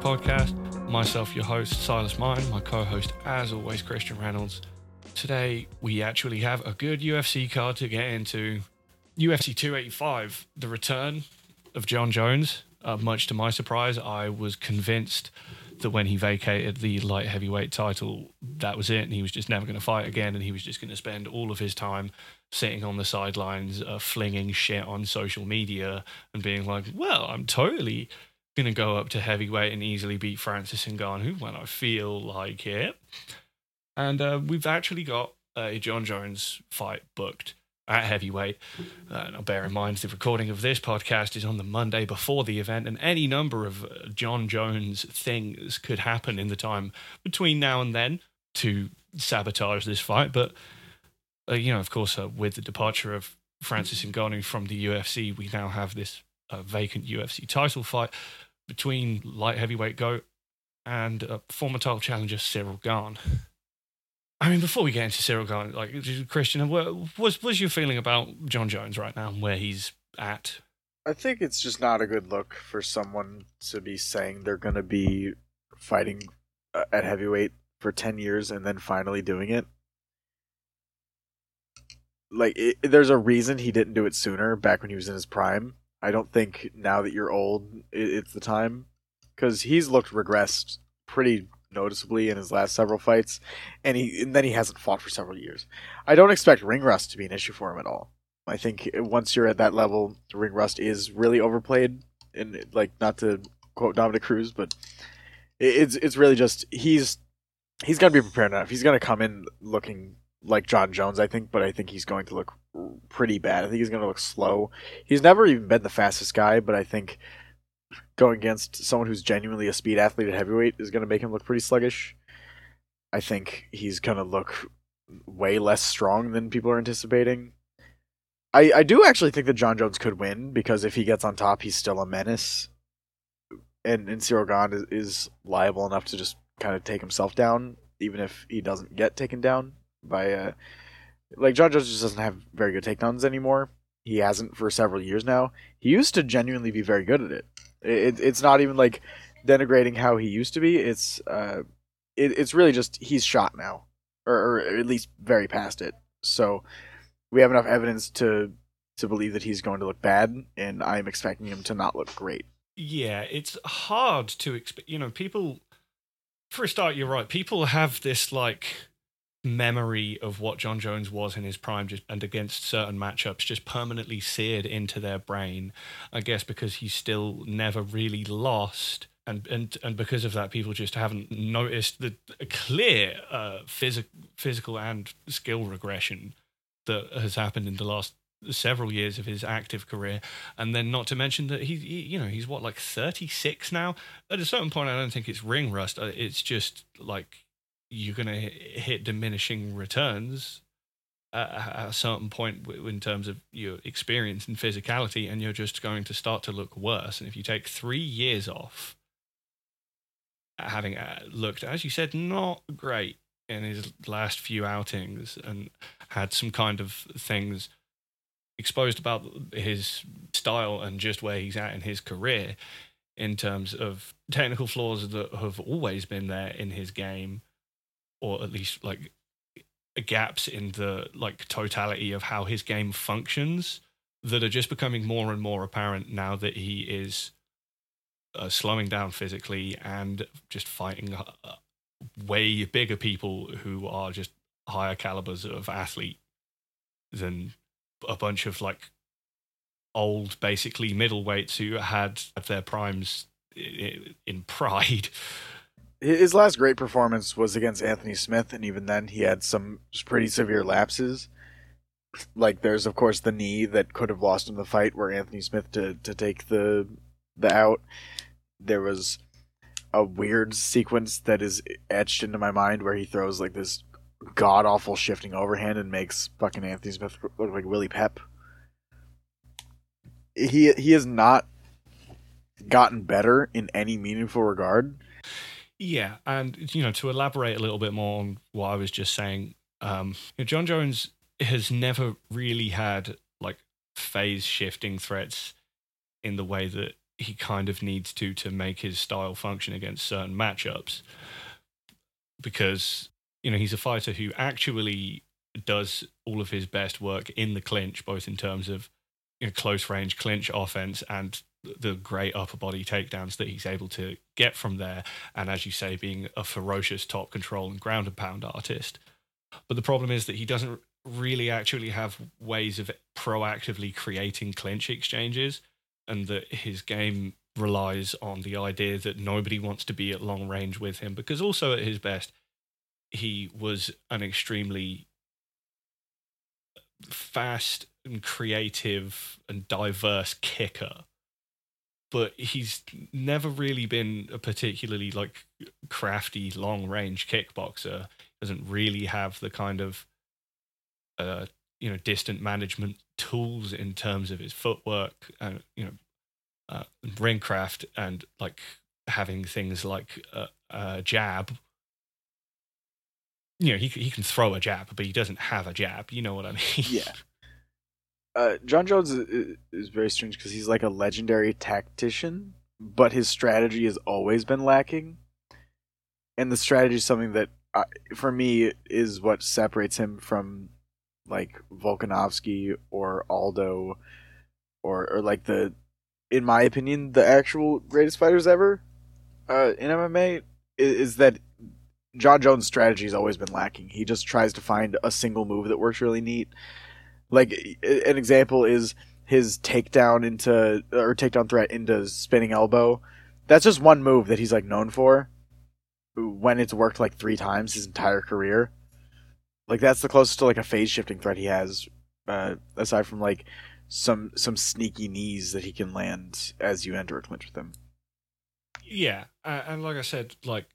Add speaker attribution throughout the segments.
Speaker 1: podcast. Myself, your host, Silas Mine, my co host, as always, Christian Reynolds. Today, we actually have a good UFC card to get into. UFC 285, the return of Jon Jones. Uh, much to my surprise, I was convinced that when he vacated the light heavyweight title, that was it, and he was just never going to fight again, and he was just going to spend all of his time sitting on the sidelines, uh, flinging shit on social media, and being like, "Well, I'm totally going to go up to heavyweight and easily beat Francis Ngannou when I feel like it." And uh, we've actually got a Jon Jones fight booked at heavyweight. Uh, now, bear in mind, the recording of this podcast is on the Monday before the event, and any number of uh, Jon Jones things could happen in the time between now and then to sabotage this fight. But, uh, you know, of course, uh, with the departure of Francis Ngannou from the UFC, we now have this uh, vacant UFC title fight between light heavyweight GOAT and uh, former title challenger Cyril Gane. I mean, before we get into Cyril Gane, like Christian, what was was your feeling about Jon Jones right now and where he's at?
Speaker 2: I think it's just not a good look for someone to be saying they're going to be fighting uh, at heavyweight for 10 years and then finally doing it. Like, it, there's a reason he didn't do it sooner back when he was in his prime. I don't think now that you're old, it, it's the time. Because he's looked regressed pretty noticeably in his last several fights, and he and then he hasn't fought for several years. I don't expect ring rust to be an issue for him at all. I think once you're at that level, ring rust is really overplayed, and like not to quote Dominick Cruz, but it's it's really just he's he's gonna be prepared enough. He's gonna come in looking like Jon Jones, I think, but I think he's going to look pretty bad. I think he's going to look slow. He's never even been the fastest guy, but I think going against someone who's genuinely a speed athlete at heavyweight is going to make him look pretty sluggish. I think he's going to look way less strong than people are anticipating. I, I do actually think that Jon Jones could win because if he gets on top, he's still a menace. And, and Cyril Gane is, is liable enough to just kind of take himself down, even if he doesn't get taken down by. Uh, like, Jon Jones just doesn't have very good takedowns anymore. He hasn't for several years now. He used to genuinely be very good at it. It, it's not even like denigrating how he used to be. It's uh, it, it's really just he's shot now, or, or at least very past it. So we have enough evidence to to believe that he's going to look bad, and I'm expecting him to not look great.
Speaker 1: Yeah, it's hard to expect. You know, people. For a start, you're right. People have this like memory of what Jon Jones was in his prime just and against certain matchups just permanently seared into their brain. I guess because he's still never really lost. And, and and because of that, people just haven't noticed the clear uh, phys- physical and skill regression that has happened in the last several years of his active career, and then not to mention that he, he, you know, he's what like thirty six now. At a certain point, I don't think it's ring rust. Uh, it's just like you're going to hit diminishing returns at a certain point in terms of your experience and physicality, and you're just going to start to look worse. And if you take three years off, having uh, looked, as you said, not great in his last few outings and had some kind of things exposed about his style and just where he's at in his career in terms of technical flaws that have always been there in his game or at least like gaps in the like totality of how his game functions that are just becoming more and more apparent now that he is uh, slowing down physically and just fighting uh, way bigger people who are just higher calibers of athlete than a bunch of like old basically middleweights who had their primes in pride
Speaker 2: his last great performance was against Anthony Smith, and even then he had some pretty severe lapses. Like there's of course the knee that could have lost him the fight, where Anthony Smith to to take the the out. There was a weird sequence that is etched into my mind where he throws like this god awful shifting overhand and makes fucking Anthony Smith look like Willie Pep. He he has not gotten better in any meaningful regard
Speaker 1: yeah, and you know to elaborate a little bit more on what I was just saying, um, you know, Jon Jones has never really had like phase shifting threats in the way that he kind of needs to to make his style function against certain matchups. Because you know he's a fighter who actually does all of his best work in the clinch both in terms of you know, close range clinch offense and the great upper body takedowns that he's able to get from there and as you say being a ferocious top control and ground and pound artist. But the problem is that he doesn't really actually have ways of proactively creating clinch exchanges and that his game relies on the idea that nobody wants to be at long range with him because also at his best he was an extremely fast and creative and diverse kicker but he's never really been a particularly like crafty long range kickboxer doesn't really have the kind of uh, you know distant management tools in terms of his footwork and you know uh, ring craft and like having things like a, a jab. You know he he can throw a jab but he doesn't have a jab you know what i mean?
Speaker 2: Yeah uh, Jon Jones is, is very strange because he's like a legendary tactician, but his strategy has always been lacking. And the strategy is something that, uh, for me, is what separates him from like Volkanovski or Aldo, or or like the, in my opinion, the actual greatest fighters ever, uh, in MMA is, is that Jon Jones' strategy has always been lacking. He just tries to find a single move that works really neat. Like an example is his takedown into or takedown threat into spinning elbow. That's just one move that he's like known for. When it's worked like three times his entire career, like that's the closest to like a phase shifting threat he has, uh, aside from like some some sneaky knees that he can land as you enter a clinch with him.
Speaker 1: Yeah, uh, and like I said, like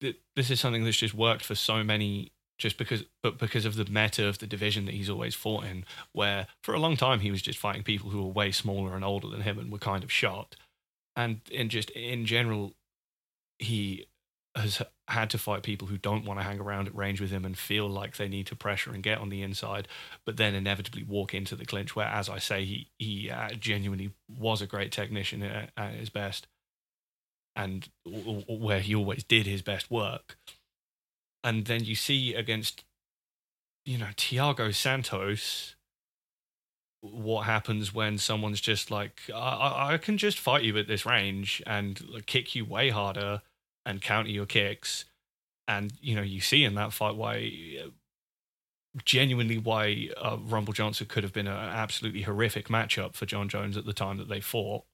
Speaker 1: th- this is something that's just worked for so many just because but because of the meta of the division that he's always fought in where for a long time he was just fighting people who were way smaller and older than him and were kind of shot. And in just in general he has had to fight people who don't want to hang around at range with him and feel like they need to pressure and get on the inside but then inevitably walk into the clinch where as i say he he uh, genuinely was a great technician at, at his best and where he always did his best work and then you see against you know Thiago Santos what happens when someone's just like I, I can just fight you at this range and kick you way harder and counter your kicks. And you know you see in that fight why genuinely why uh, Rumble Johnson could have been an absolutely horrific matchup for Jon Jones at the time that they fought.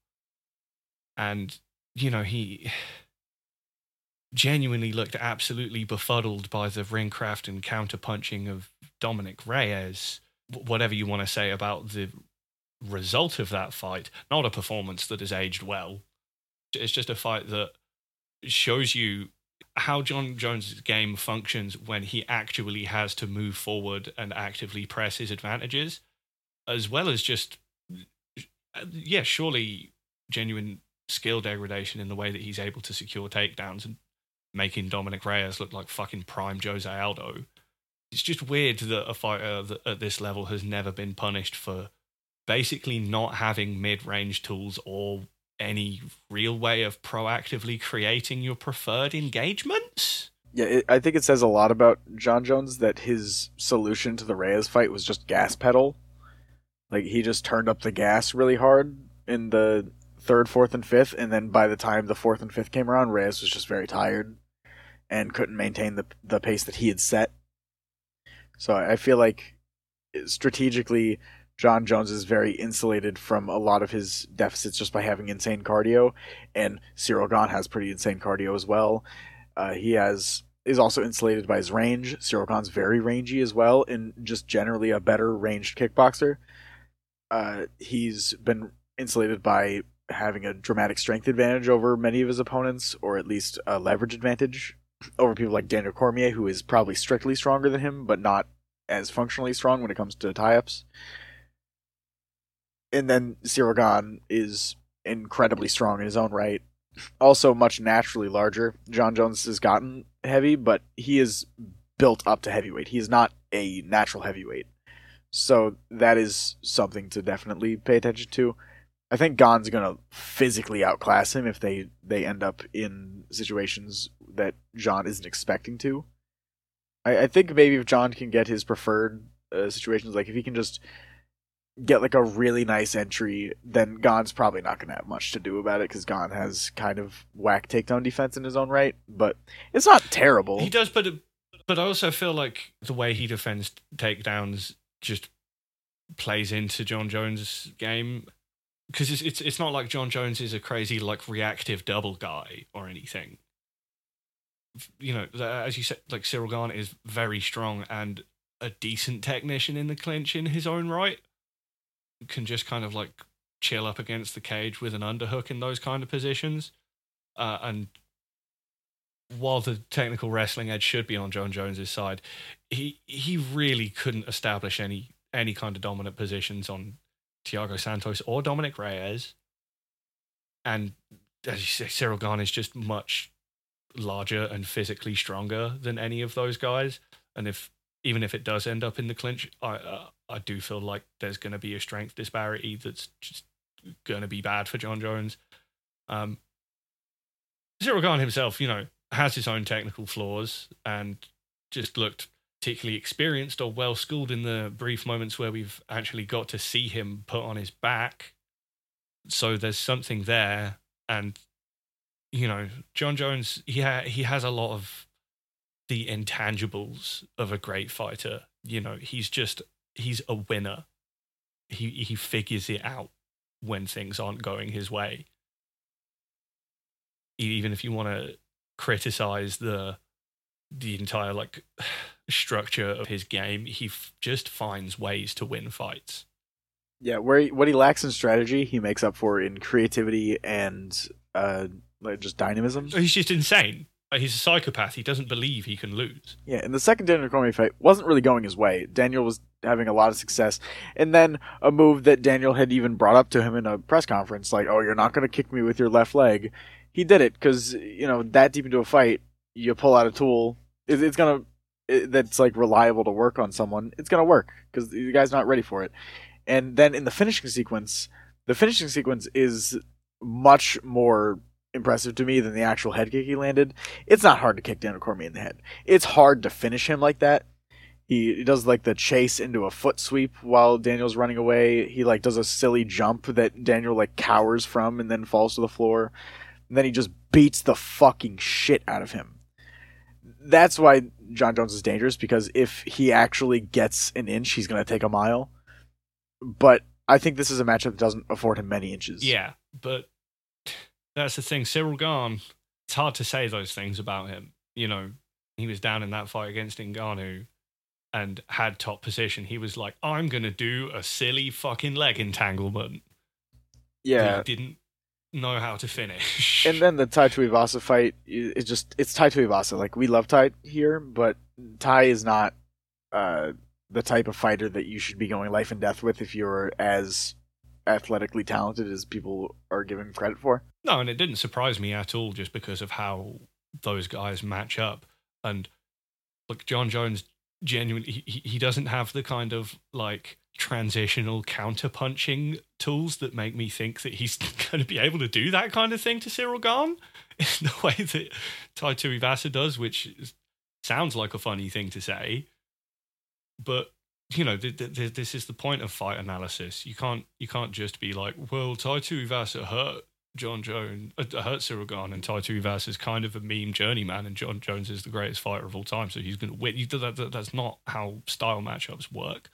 Speaker 1: And you know he genuinely looked absolutely befuddled by the ringcraft and counterpunching of Dominick Reyes. Whatever you want to say about the result of that fight, not a performance that has aged well. It's just a fight that shows you how Jon Jones' game functions when he actually has to move forward and actively press his advantages, as well as just, yeah, surely genuine skill degradation in the way that he's able to secure takedowns and making Dominick Reyes look like fucking prime Jose Aldo. It's just weird that a fighter at this level has never been punished for basically not having mid range tools or any real way of proactively creating your preferred engagements.
Speaker 2: Yeah, it, I think it says a lot about Jon Jones that his solution to the Reyes fight was just gas pedal. Like he just turned up the gas really hard in the third, fourth, and fifth, and then by the time the fourth and fifth came around, Reyes was just very tired and couldn't maintain the the pace that he had set. So I feel like strategically, Jon Jones is very insulated from a lot of his deficits just by having insane cardio, and Cyril Gane has pretty insane cardio as well. Uh, he has is also insulated by his range. Cyril Gane's very rangy as well, and just generally a better ranged kickboxer. Uh, he's been insulated by having a dramatic strength advantage over many of his opponents, or at least a leverage advantage over people like Daniel Cormier, who is probably strictly stronger than him, but not as functionally strong when it comes to tie-ups. And then Gane is incredibly strong in his own right. Also much naturally larger. Jon Jones has gotten heavy, but he is built up to heavyweight. He is not a natural heavyweight. So that is something to definitely pay attention to. I think Gane's gonna physically outclass him if they they end up in situations that Jon isn't expecting to. I, I think maybe if Jon can get his preferred uh, situations, like if he can just get like a really nice entry, then Gane's probably not going to have much to do about it because Gane has kind of whack takedown defense in his own right, but it's not terrible.
Speaker 1: He does, but but I also feel like the way he defends takedowns just plays into Jon Jones' game because it's, it's it's not like Jon Jones is a crazy like reactive double guy or anything. You know, as you said, like Cyril Gane is very strong and a decent technician in the clinch in his own right can just kind of like chill up against the cage with an underhook in those kind of positions. Uh, and while the technical wrestling edge should be on Jon Jones's side, he he really couldn't establish any any kind of dominant positions on Thiago Santos or Dominick Reyes. And as you say, Cyril Gane is just much larger and physically stronger than any of those guys. And if even if it does end up in the clinch, I uh, I do feel like there's going to be a strength disparity that's just going to be bad for Jon Jones. Um, Cyril Gane himself, you know, has his own technical flaws and just looked particularly experienced or well schooled in the brief moments where we've actually got to see him put on his back. So there's something there, and you know, Jon Jones, he he has a lot of the intangibles of a great fighter. You know, he's just he's a winner. He he figures it out when things aren't going his way. Even if you want to criticize the the entire like structure of his game, he f- just finds ways to win fights.
Speaker 2: Yeah, where he, what he lacks in strategy, he makes up for in creativity and uh, like just dynamism.
Speaker 1: He's just insane. He's a psychopath. He doesn't believe he can lose.
Speaker 2: Yeah, and the second Daniel Cormier fight wasn't really going his way. Daniel was having a lot of success, and then a move that Daniel had even brought up to him in a press conference, like, "Oh, you're not going to kick me with your left leg." He did it because you know that deep into a fight, you pull out a tool. it's gonna that's like reliable to work on someone. It's gonna work because the guy's not ready for it. And then in the finishing sequence, the finishing sequence is much more impressive to me than the actual head kick he landed. It's not hard to kick Daniel Cormier in the head. It's hard to finish him like that. He, he does like the chase into a foot sweep while Daniel's running away. He like does a silly jump that Daniel like cowers from and then falls to the floor. And then he just beats the fucking shit out of him. That's why Jon Jones is dangerous because if he actually gets an inch, he's going to take a mile. But I think this is a matchup that doesn't afford him many inches.
Speaker 1: Yeah, but that's the thing. Cyril Gane, it's hard to say those things about him. You know, he was down in that fight against Ngannou and had top position. He was like, I'm going to do a silly fucking leg entanglement.
Speaker 2: Yeah.
Speaker 1: He didn't know how to finish.
Speaker 2: And then the Tai Tuivasa fight is just, it's Tai Tuivasa. Like, we love Tai here, but Tai is not uh, the type of fighter that you should be going life and death with if you're as athletically talented as people are giving credit for.
Speaker 1: No, and it didn't surprise me at all just because of how those guys match up. And look, Jon Jones genuinely he, he doesn't have the kind of like transitional counter punching tools that make me think that he's going to be able to do that kind of thing to Cyril Gane in the way that Tai Tuivasa does, which sounds like a funny thing to say, but you know, th- th- this is the point of fight analysis. You can't you can't just be like, well, Tai Tuivasa hurt Jon Jones, uh, hurt Cyril Gane, and Tai Tuivasa is kind of a meme journeyman, and Jon Jones is the greatest fighter of all time, so he's going to win. That, that, that's not how style matchups work.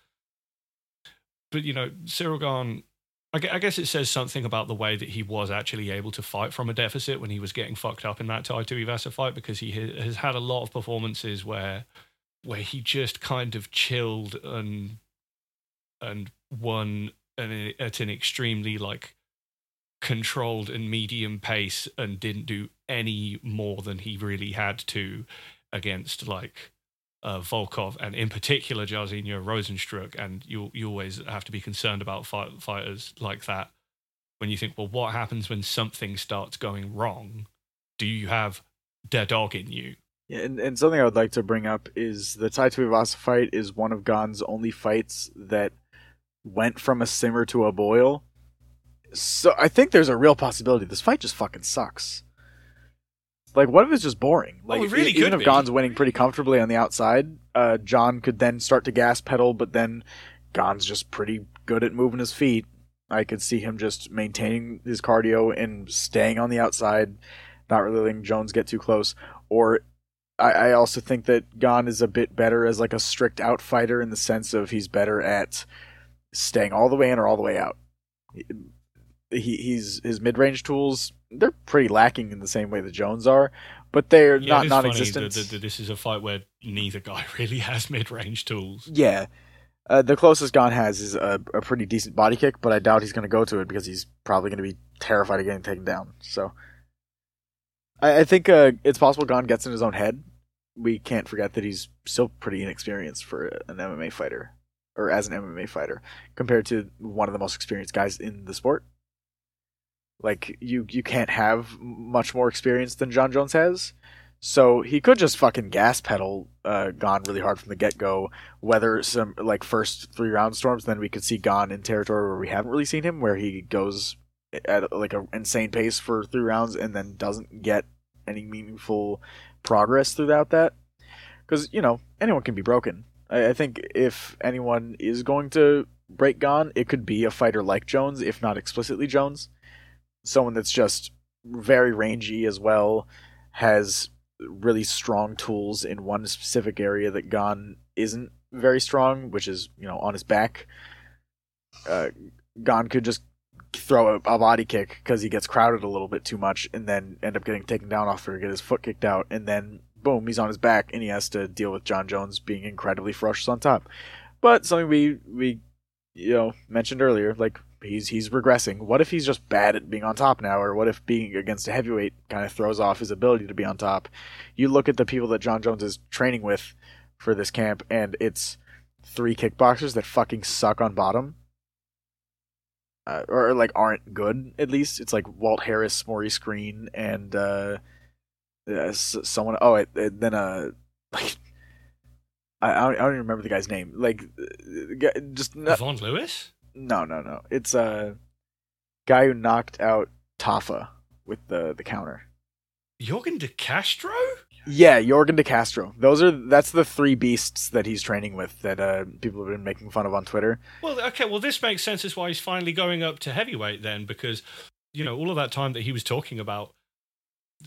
Speaker 1: But you know, Cyril Gane, I, I guess it says something about the way that he was actually able to fight from a deficit when he was getting fucked up in that Tai Tuivasa fight, because he has had a lot of performances where where he just kind of chilled and and won an, at an extremely like controlled and medium pace and didn't do any more than he really had to against like uh, Volkov and in particular Jairzinho Rozenstruik and you you always have to be concerned about fight, fighters like that when you think well what happens when something starts going wrong? Do you have the dog in you?
Speaker 2: Yeah, and, and something I would like to bring up is the Tai Tuivasa fight is one of Gane's only fights that went from a simmer to a boil. So I think there's a real possibility this fight just fucking sucks. Like, what if it's just boring?
Speaker 1: Oh,
Speaker 2: Like,
Speaker 1: it really
Speaker 2: even if
Speaker 1: be.
Speaker 2: Gane's winning pretty comfortably on the outside, uh, Jon could then start to gas pedal, but then Gane's just pretty good at moving his feet. I could see him just maintaining his cardio and staying on the outside, not really letting Jones get too close. Or I, I also think that Gane is a bit better as like a strict out fighter in the sense of he's better at staying all the way in or all the way out. He, he's his mid range tools they're pretty lacking in the same way the Jones are, but they're
Speaker 1: Yeah,
Speaker 2: not
Speaker 1: it is
Speaker 2: non-existent.
Speaker 1: funny that, that this is a fight where neither guy really has mid-range tools.
Speaker 2: Yeah. Uh, the closest Gane has is a, a pretty decent body kick, but I doubt he's going to go to it because he's probably going to be terrified of getting taken down. So I, I think uh, it's possible Gane gets in his own head. We can't forget that he's still pretty inexperienced for an MMA fighter, or as an MMA fighter, compared to one of the most experienced guys in the sport. Like you, you can't have much more experience than Jon Jones has. So he could just fucking gas pedal uh, Gane really hard from the get go, weather some like first three round storms. Then we could see Gane in territory where we haven't really seen him, where he goes at like an insane pace for three rounds and then doesn't get any meaningful progress throughout that. Because you know anyone can be broken. I, I think if anyone is going to break Gane, it could be a fighter like Jones, if not explicitly Jones, someone that's just very rangy as well, has really strong tools in one specific area that Gane isn't very strong, which is you know on his back. Uh, Gane could just throw a, a body kick because he gets crowded a little bit too much, and then end up getting taken down off or get his foot kicked out, and then boom, he's on his back, and he has to deal with Jon Jones being incredibly ferocious on top. But something we we you know mentioned earlier, like he's he's regressing. What if he's just bad at being on top now, or what if being against a heavyweight kind of throws off his ability to be on top? You look at the people that Jon Jones is training with for this camp, and it's three kickboxers that fucking suck on bottom. Uh, or like aren't good at least. It's like Walt Harris, Maurice Greene, and uh, uh, someone. Oh, it, it- then uh, like I, I don't, I don't even remember the guy's name. Like, uh, just no,
Speaker 1: Von Lewis?
Speaker 2: No, no, no. It's a guy who knocked out Tafa with the the counter.
Speaker 1: Yorgan De Castro?
Speaker 2: Yeah, Yorgan De Castro. Those are that's the three beasts that he's training with that uh, people have been making fun of on Twitter.
Speaker 1: Well, okay, well, this makes sense as why he's finally going up to heavyweight then, because, you know, all of that time that he was talking about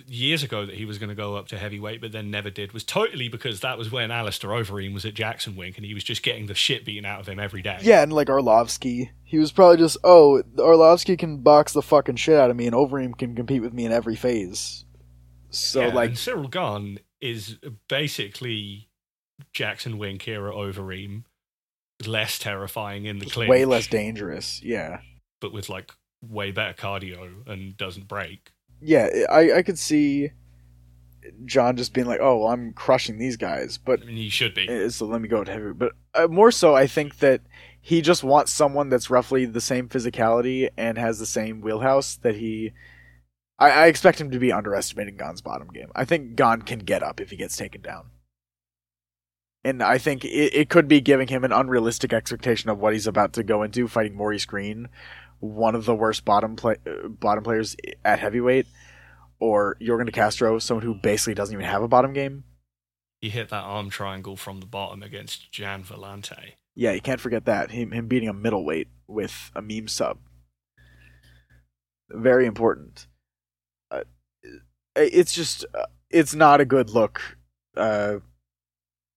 Speaker 1: years ago that he was going to go up to heavyweight, but then never did, was totally because that was when Alistair Overeem was at Jackson Wink and he was just getting the shit beaten out of him every day.
Speaker 2: Yeah, and like Arlovski, he was probably just oh, Arlovski can box the fucking shit out of me, and Overeem can compete with me in every phase. So
Speaker 1: Yeah,
Speaker 2: like,
Speaker 1: Cyril Gane is basically Jackson Wink era Overeem, less terrifying in the clinch,
Speaker 2: way less dangerous. Yeah,
Speaker 1: but with like way better cardio and doesn't break.
Speaker 2: Yeah. I I could see Jon just being like, oh, well, I'm crushing these guys, but
Speaker 1: I mean, he should be.
Speaker 2: So let me go to heavy. But uh, more so, I think that he just wants someone that's roughly the same physicality and has the same wheelhouse that he. I, I expect him to be underestimating Gane's bottom game. I think Gane can get up if he gets taken down. And I think it, it could be giving him an unrealistic expectation of what he's about to go into, fighting Maurice Greene, one of the worst bottom play, bottom players at heavyweight, or Yorgan De Castro, someone who basically doesn't even have a bottom game.
Speaker 1: He hit that arm triangle from the bottom against Jan Vellante.
Speaker 2: Yeah, you can't forget that. Him him beating a middleweight with a meme sub. Very important. Uh, it's just uh, it's not a good look uh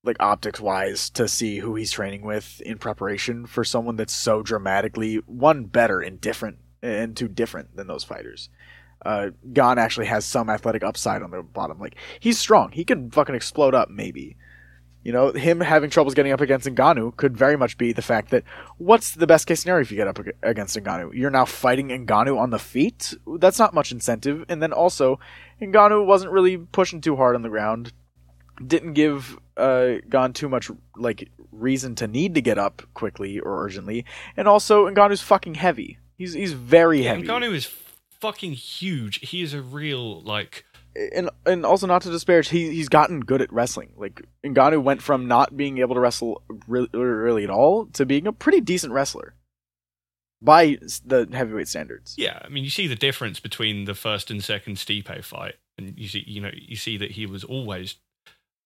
Speaker 2: like optics wise to see who he's training with in preparation for someone that's so dramatically one better and different and two different than those fighters. Uh Gane actually has some athletic upside on the bottom. Like he's strong. He can fucking explode up maybe. You know, him having troubles getting up against Ngannou could very much be the fact that what's the best case scenario if you get up against Ngannou? You're now fighting Ngannou on the feet? That's not much incentive. And then also, Ngannou wasn't really pushing too hard on the ground. Didn't give uh, Gane too much like reason to need to get up quickly or urgently. And also, Ngannou's fucking heavy. He's he's very
Speaker 1: Yeah,
Speaker 2: heavy.
Speaker 1: Ngannou is fucking huge. He is a real like
Speaker 2: and and also not to disparage, he he's gotten good at wrestling. Like Ngannou went from not being able to wrestle really, really at all to being a pretty decent wrestler. by the heavyweight standards.
Speaker 1: Yeah, I mean, you see the difference between the first and second Stipe fight, and you see, you know, you see that he was always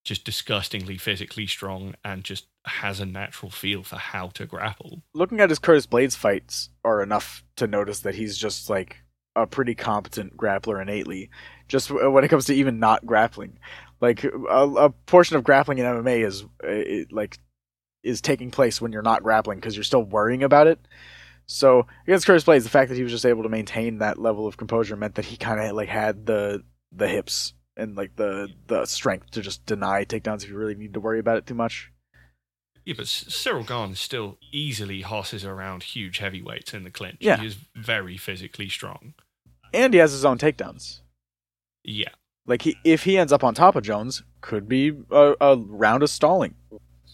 Speaker 1: just disgustingly physically strong and just has a natural feel for how to grapple.
Speaker 2: Looking at his Curtis Blaydes fights are enough to notice that he's just like a pretty competent grappler innately. Just when it comes to even not grappling, like a, a portion of grappling in MMA is uh, it, like is taking place when you're not grappling because you're still worrying about it. So against Curtis Blaydes, the fact that he was just able to maintain that level of composure meant that he kind of like had the the hips and like the the strength to just deny takedowns if you really need to worry about it too much.
Speaker 1: Yeah, but Cyril Gane still easily hosses around huge heavyweights in the clinch.
Speaker 2: Yeah.
Speaker 1: He is very physically strong.
Speaker 2: And he has his own takedowns.
Speaker 1: Yeah.
Speaker 2: Like he, if he ends up on top of Jones, could be a, a round of stalling.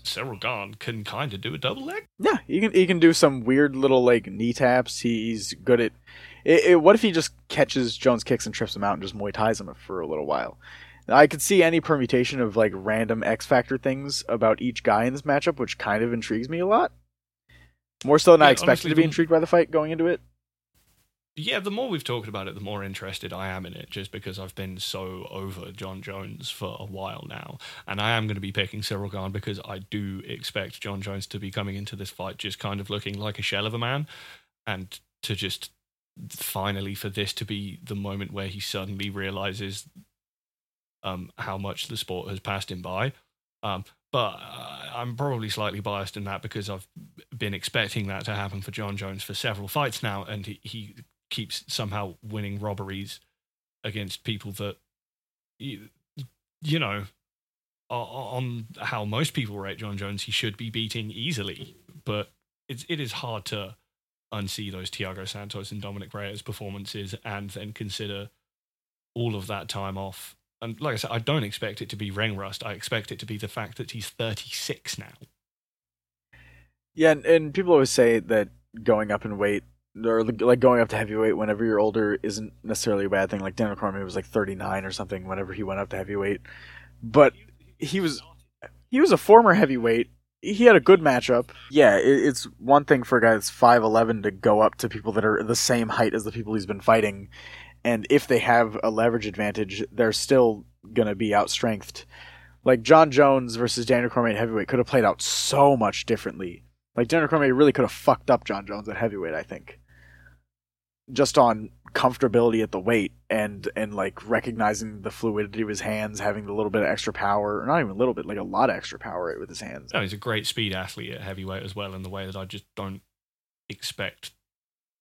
Speaker 1: Cyril Gane can kind of do a double leg.
Speaker 2: Yeah, he can he can do some weird little like knee taps. He's good at. It, it, what if he just catches Jones kicks and trips him out and just Muay Thai's him for a little while? I could see any permutation of like random X factor things about each guy in this matchup, which kind of intrigues me a lot. More so than I expected to be intrigued by the fight going into it.
Speaker 1: Yeah, the more we've talked about it, the more interested I am in it, just because I've been so over Jon Jones for a while now. And I am going to be picking Cyril Gane because I do expect Jon Jones to be coming into this fight just kind of looking like a shell of a man and to just finally for this to be the moment where he suddenly realizes um, how much the sport has passed him by. Um, but I'm probably slightly biased in that because I've been expecting that to happen for Jon Jones for several fights now, and he, he keeps somehow winning robberies against people that, you, you know, on how most people rate Jon Jones, he should be beating easily. But it's, it is hard to unsee those Thiago Santos and Dominick Reyes performances and then consider all of that time off. And like I said, I don't expect it to be ring rust. I expect it to be the fact that he's 36 now.
Speaker 2: Yeah, and, and people always say that going up in weight or like going up to heavyweight whenever you're older isn't necessarily a bad thing. Like Daniel Cormier was like 39 or something whenever he went up to heavyweight, but he was he was a former heavyweight. He had a good matchup. Yeah, it, it's one thing for a guy that's 5'11 to go up to people that are the same height as the people he's been fighting, and if they have a leverage advantage, they're still gonna be outstrengthed. Like Jon Jones versus Daniel Cormier heavyweight could have played out so much differently. Like Daniel Cormier really could have fucked up Jon Jones at heavyweight, I think. Just on comfortability at the weight and and like recognizing the fluidity of his hands, having a little bit of extra power, or not even a little bit, like a lot of extra power with his hands.
Speaker 1: No, he's a great speed athlete at heavyweight as well, in the way that I just don't expect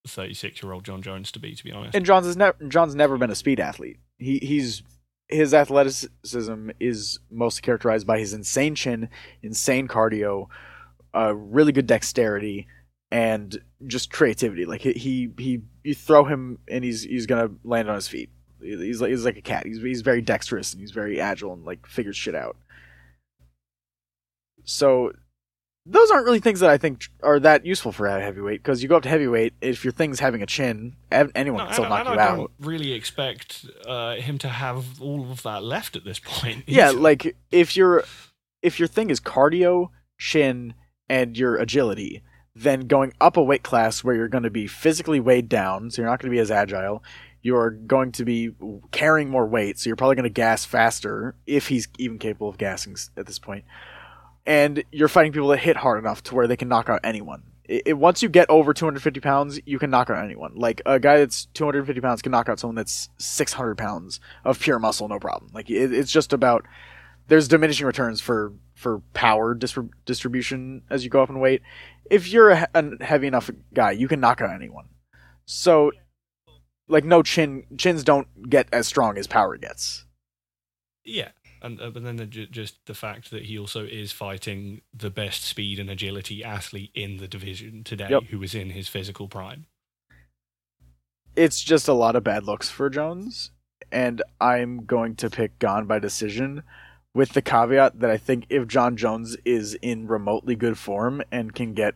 Speaker 1: 36 year old Jon Jones to be, to be honest.
Speaker 2: And Jon's never Jon's never been a speed athlete. He he's his athleticism is mostly characterized by his insane chin, insane cardio, uh, really good dexterity, and just creativity. Like he, he you throw him and he's he's gonna land on his feet. He's like he's like a cat. He's he's very dexterous and he's very agile and like figures shit out. So those aren't really things that I think are that useful for a heavyweight because you go up to heavyweight if your thing's having a chin, anyone
Speaker 1: No,
Speaker 2: can still knock you
Speaker 1: I
Speaker 2: out.
Speaker 1: don't really expect uh, him to have all of that left at this point.
Speaker 2: Yeah,
Speaker 1: either.
Speaker 2: like if your if your thing is cardio, chin, and your agility, then going up a weight class where you're going to be physically weighed down, so you're not going to be as agile. You're going to be carrying more weight, so you're probably going to gas faster if he's even capable of gassing at this point. And you're fighting people that hit hard enough to where they can knock out anyone. It, it- once you get over 250 pounds, you can knock out anyone. Like a guy that's 250 pounds can knock out someone that's 600 pounds of pure muscle, no problem. Like it, it's just about there's diminishing returns for for power distrib- distribution as you go up in weight. If you're a, a heavy enough guy, you can knock out anyone. So, like, no chin chins don't get as strong as power gets.
Speaker 1: yeah. And uh, but then the, just the fact that he also is fighting the best speed and agility athlete in the division today,
Speaker 2: Yep.
Speaker 1: who is in his physical prime.
Speaker 2: It's just a lot of bad looks for Jones, and I'm going to pick Gane by decision. With the caveat that I think if Jon Jones is in remotely good form and can get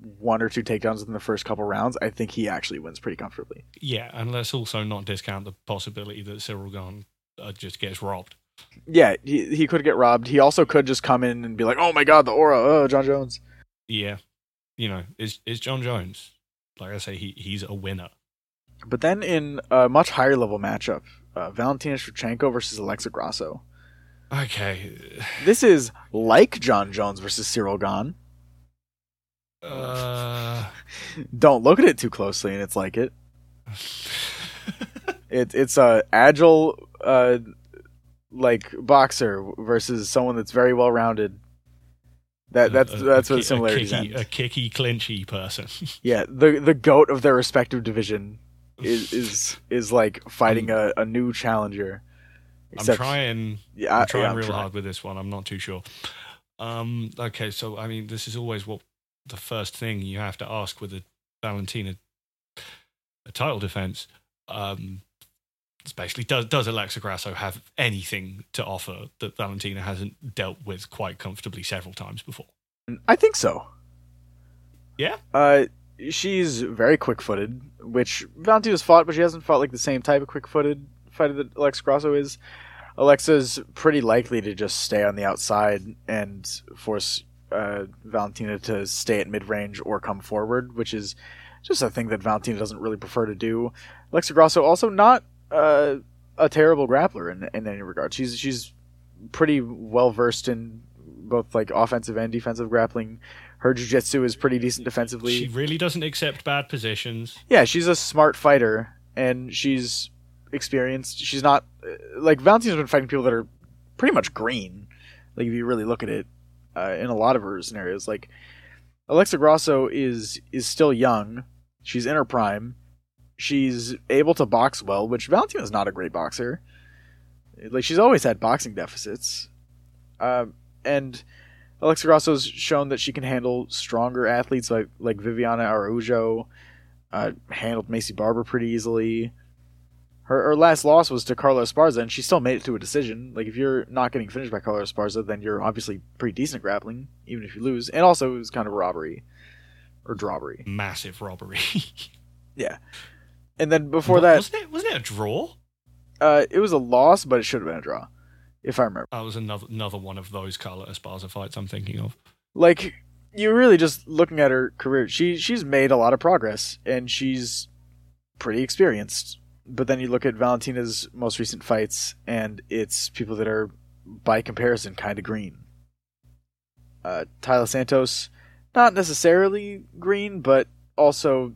Speaker 2: one or two takedowns in the first couple rounds, I think he actually wins pretty comfortably.
Speaker 1: Yeah, and let's also not discount the possibility that Cyril Gane uh, just gets robbed.
Speaker 2: Yeah, he he could get robbed. He also could just come in and be like, "Oh my god, the aura, oh Jon Jones."
Speaker 1: Yeah, you know, is is Jon Jones like I say, he he's a winner.
Speaker 2: But then in a much higher level matchup, uh, Valentina Shevchenko versus Alexa Grasso.
Speaker 1: Okay.
Speaker 2: This is like Jon Jones versus Cyril Gane.
Speaker 1: Uh,
Speaker 2: Don't look at it too closely, and it's like it. It it's a agile, uh, like boxer versus someone that's very well rounded. That that's
Speaker 1: a-
Speaker 2: that's
Speaker 1: a,
Speaker 2: where the similarities
Speaker 1: a
Speaker 2: end.
Speaker 1: kicky, a kicky, clinchy person.
Speaker 2: Yeah, the the goat of their respective division is is is like fighting a, a new challenger.
Speaker 1: I'm trying.
Speaker 2: Yeah,
Speaker 1: I'm trying
Speaker 2: yeah, I'm
Speaker 1: real
Speaker 2: trying.
Speaker 1: hard with this one. I'm not too sure. Um, okay, so I mean, this is always what the first thing you have to ask with a Valentina a title defense. Um, it's basically does does Alexa Grasso have anything to offer that Valentina hasn't dealt with quite comfortably several times before?
Speaker 2: I think so.
Speaker 1: Yeah?
Speaker 2: Uh, she's very quick-footed, which Valentina's fought, but she hasn't fought like the same type of quick-footed fighter that Alexa Grasso is. Alexa's pretty likely to just stay on the outside and force uh, Valentina to stay at mid-range or come forward, which is just a thing that Valentina doesn't really prefer to do. Alexa Grasso also not uh, a terrible grappler in, in any regard. She's she's pretty well versed in both like offensive and defensive grappling. Her jiu-jitsu is pretty decent defensively.
Speaker 1: She really doesn't accept bad positions.
Speaker 2: yeah, she's a smart fighter and she's experienced. She's not uh, like Valentina's been fighting people that are pretty much green. Like if you really look at it, uh, in a lot of her scenarios, like Alexa Grasso is is still young. She's in her prime. She's able to box well, which Valentina's not a great boxer. Like she's always had boxing deficits, um, and Alexa Grasso's shown that she can handle stronger athletes like like Viviane Araujo. Uh, handled Maycee Barber pretty easily. Her, her last loss was to Carla Esparza, and she still made it to a decision. Like, if you're not getting finished by Carla Esparza, then you're obviously pretty decent grappling, even if you lose. And also, it was kind of a robbery. Or drawbery.
Speaker 1: Massive robbery. Yeah.
Speaker 2: And then before
Speaker 1: Wa-
Speaker 2: that,
Speaker 1: wasn't it? Wasn't it a draw?
Speaker 2: uh, it was a loss, but it should have been a draw, if I remember.
Speaker 1: That was another another one of those Carla Esparza fights I'm thinking of.
Speaker 2: Like, you're really just looking at her career. She She's made a lot of progress, and she's pretty experienced. But then you look at Valentina's most recent fights, and it's people that are, by comparison, kind of green. Uh, Taila Santos, not necessarily green, but also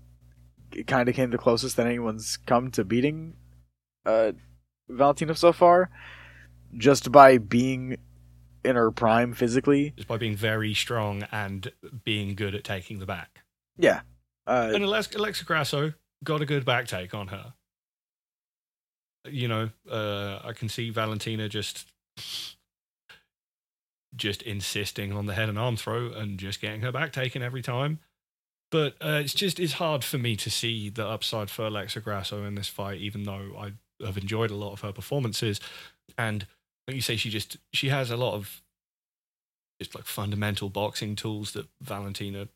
Speaker 2: kind of came the closest that anyone's come to beating uh, Valentina so far, just by being in her prime physically.
Speaker 1: Just by being very strong and being good at taking the back.
Speaker 2: Yeah. Uh,
Speaker 1: And Alexa, Alexa Grasso got a good back take on her. You know, uh, I can see Valentina just just insisting on the head and arm throw and just getting her back taken every time. But uh, it's just it's hard for me to see the upside for Alexa Grasso in this fight, even though I have enjoyed a lot of her performances. And like you say, she just she has a lot of just like fundamental boxing tools that Valentina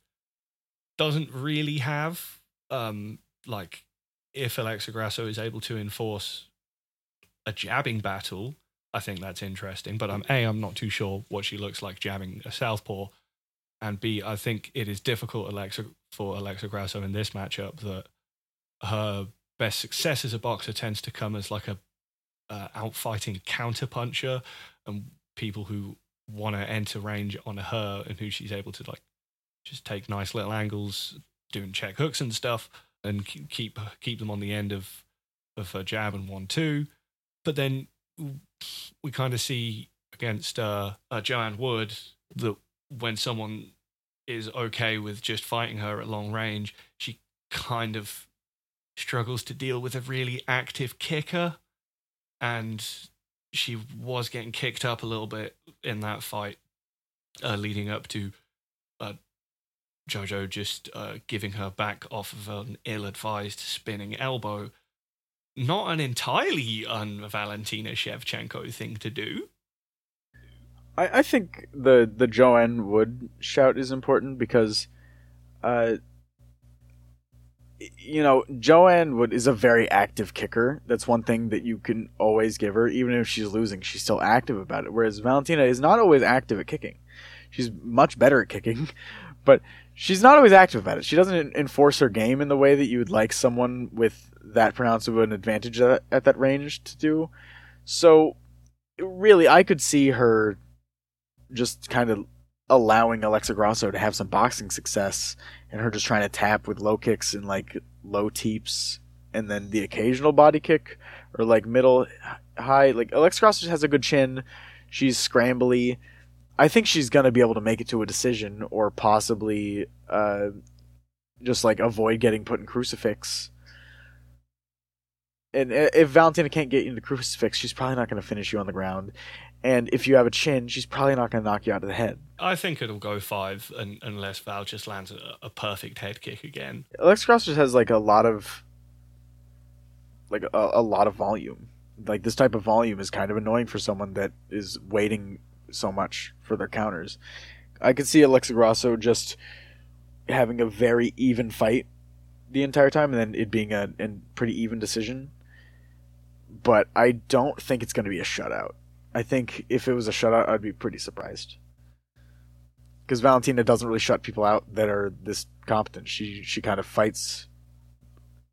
Speaker 1: doesn't really have. Um, like if Alexa Grasso is able to enforce a jabbing battle, I think that's interesting. But I'm a I'm not too sure what she looks like jabbing a southpaw, and b I think it is difficult Alexa for Alexa Grasso in this matchup that her best success as a boxer tends to come as like a uh, outfighting counter puncher and people who want to enter range on her and who she's able to like just take nice little angles doing check hooks and stuff and keep keep them on the end of of her jab and one two but then we kind of see against uh, uh Joanne Wood that when someone is okay with just fighting her at long range she kind of struggles to deal with a really active kicker and she was getting kicked up a little bit in that fight uh, leading up to uh, Jojo just uh, giving her back off of an ill-advised spinning elbow. Not an entirely un Valentina Shevchenko thing to do.
Speaker 2: I, I think the the Joanne Wood shout is important because, uh, you know, Joanne Wood is a very active kicker. That's one thing that you can always give her, even if she's losing, she's still active about it. Whereas Valentina is not always active at kicking. She's much better at kicking, but she's not always active about it. She doesn't enforce her game in the way that you would like someone with that pronounced of an advantage at, at that range to do. So, really, I could see her just kind of allowing Alexa Grasso to have some boxing success and her just trying to tap with low kicks and like low teeps and then the occasional body kick or like middle high. Like Alexa Grasso has a good chin. She's scrambly. I think she's gonna be able to make it to a decision or possibly uh, just like avoid getting put in crucifix. And if Valentina can't get you into crucifix, she's probably not going to finish you on the ground. And if you have a chin, she's probably not going to knock you out of the head.
Speaker 1: I think it'll go five un- unless Val just lands a, a, perfect head kick again.
Speaker 2: Alexa Grasso just has like a lot of like a, a lot of volume. Like this type of volume is kind of annoying for someone that is waiting so much for their counters. I could see Alexa Grasso just having a very even fight the entire time and then it being a, a pretty even decision but I don't think it's going to be a shutout. I think if it was a shutout, I'd be pretty surprised. Because Valentina doesn't really shut people out that are this competent. She she kind of fights.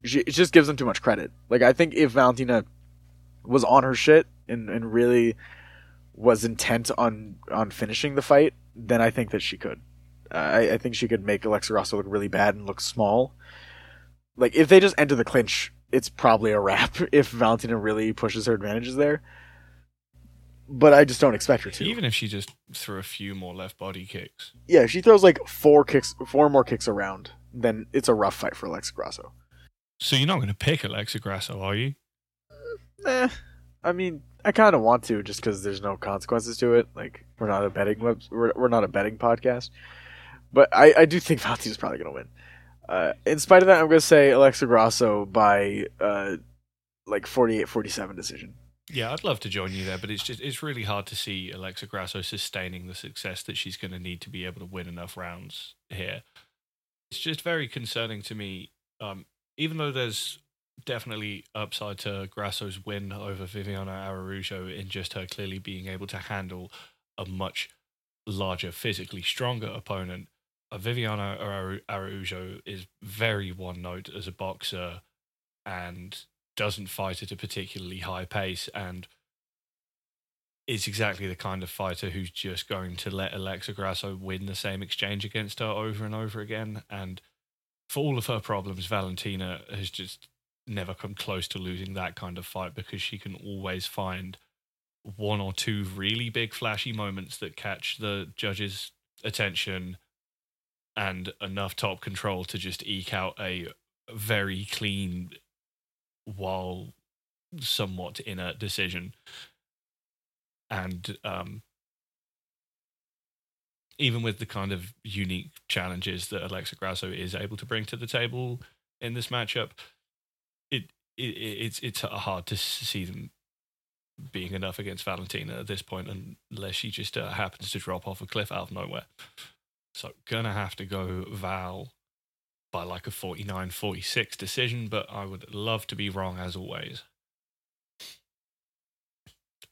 Speaker 2: She it just gives them too much credit. Like I think if Valentina was on her shit and and really was intent on on finishing the fight, then I think that she could. I, I think she could make Alexa Grasso look really bad and look small. Like if they just enter the clinch it's probably a wrap if Valentina really pushes her advantages there. But I just don't expect her to.
Speaker 1: Even if she just threw a few more left body kicks.
Speaker 2: Yeah, she throws like four kicks, four more kicks around, then it's a rough fight for Alexa Grasso.
Speaker 1: So you're not going to pick Alexa Grasso, are you?
Speaker 2: Eh, I mean, I kind of want to, just because there's no consequences to it. Like we're not a betting web, we're, we're not a betting podcast. But I, I do think Valentina's probably going to win. Uh, in spite of that, I'm going to say Alexa Grasso by uh, like 48-47 decision.
Speaker 1: Yeah, I'd love to join you there, but it's just it's really hard to see Alexa Grasso sustaining the success that she's going to need to be able to win enough rounds here. It's just very concerning to me. Um, even though there's definitely upside to Grasso's win over Viviane Araujo in just her clearly being able to handle a much larger, physically stronger opponent. Uh, Viviane Araujo is very one note as a boxer and doesn't fight at a particularly high pace and is exactly the kind of fighter who's just going to let Alexa Grasso win the same exchange against her over and over again. And for all of her problems, Valentina has just never come close to losing that kind of fight because she can always find one or two really big flashy moments that catch the judge's attention and enough top control to just eke out a very clean while somewhat inert decision. And um, even with the kind of unique challenges that Alexa Grasso is able to bring to the table in this matchup, it, it it's it's hard to see them being enough against Valentina at this point, unless she just uh, happens to drop off a cliff out of nowhere. So gonna have to go Val by like a 49 46 decision, but I would love to be wrong as always.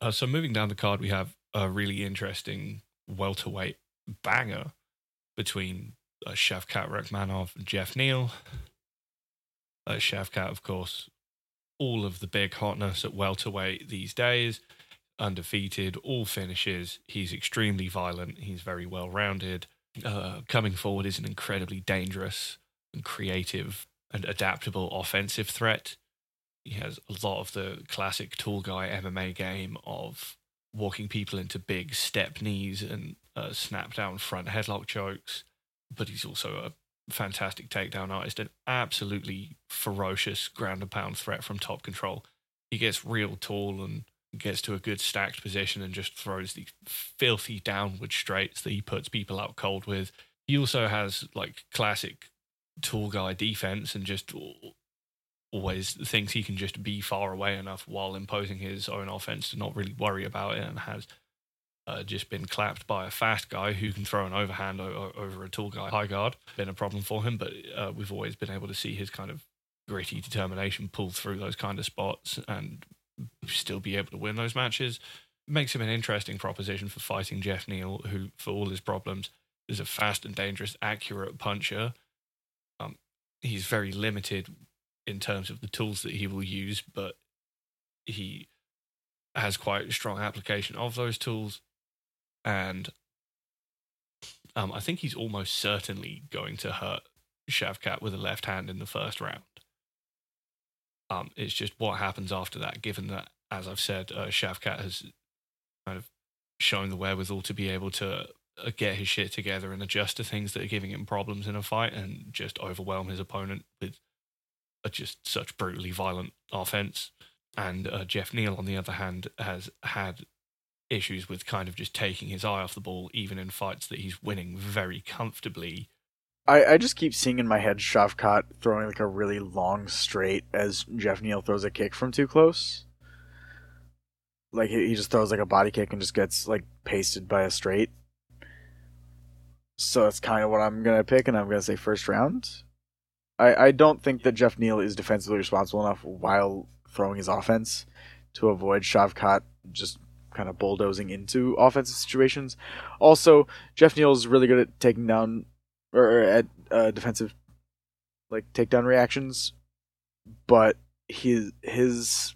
Speaker 1: Uh, so moving down the card, we have a really interesting welterweight banger between uh, Shavkat Rakhmonov and Geoff Neal. Uh, Shavkat, of course, all of the big hotness at welterweight these days, undefeated, all finishes. He's extremely violent. He's very well rounded. Uh, coming forward is an incredibly dangerous and creative and adaptable offensive threat. He has a lot of the classic tall guy MMA game of walking people into big step knees and uh, snap down front headlock chokes. But he's also a fantastic takedown artist and absolutely ferocious ground and pound threat from top control. He gets real tall and gets to a good stacked position and just throws these filthy downward straights that he puts people out cold with. He also has like classic tall guy defense and just always thinks he can just be far away enough while imposing his own offense to not really worry about it and has uh, just been clapped by a fast guy who can throw an overhand o- over a tall guy high guard. Been a problem for him, but uh, we've always been able to see his kind of gritty determination pull through those kind of spots and still be able to win those matches. Makes him an interesting proposition for fighting Geoff Neal, who, for all his problems, is a fast and dangerous, accurate puncher. Um, he's very limited in terms of the tools that he will use, but he has quite a strong application of those tools. And um, I think he's almost certainly going to hurt Shavkat with a left hand in the first round. Um, it's just what happens after that, given that, as I've said, uh, Shavkat has kind of shown the wherewithal to be able to uh, get his shit together and adjust to things that are giving him problems in a fight and just overwhelm his opponent with just such brutally violent offense. And uh, Geoff Neal, on the other hand, has had issues with kind of just taking his eye off the ball, even in fights that he's winning very comfortably
Speaker 2: I, I just keep seeing in my head Shavkat throwing like a really long straight as Geoff Neal throws a kick from too close. Like he, just throws like a body kick and just gets like pasted by a straight. So that's kind of what I'm gonna pick, and I'm gonna say first round. I, I don't think that Geoff Neal is defensively responsible enough while throwing his offense to avoid Shavkat just kind of bulldozing into offensive situations. Also, Geoff Neal is really good at taking down or at uh, defensive like takedown reactions, but his his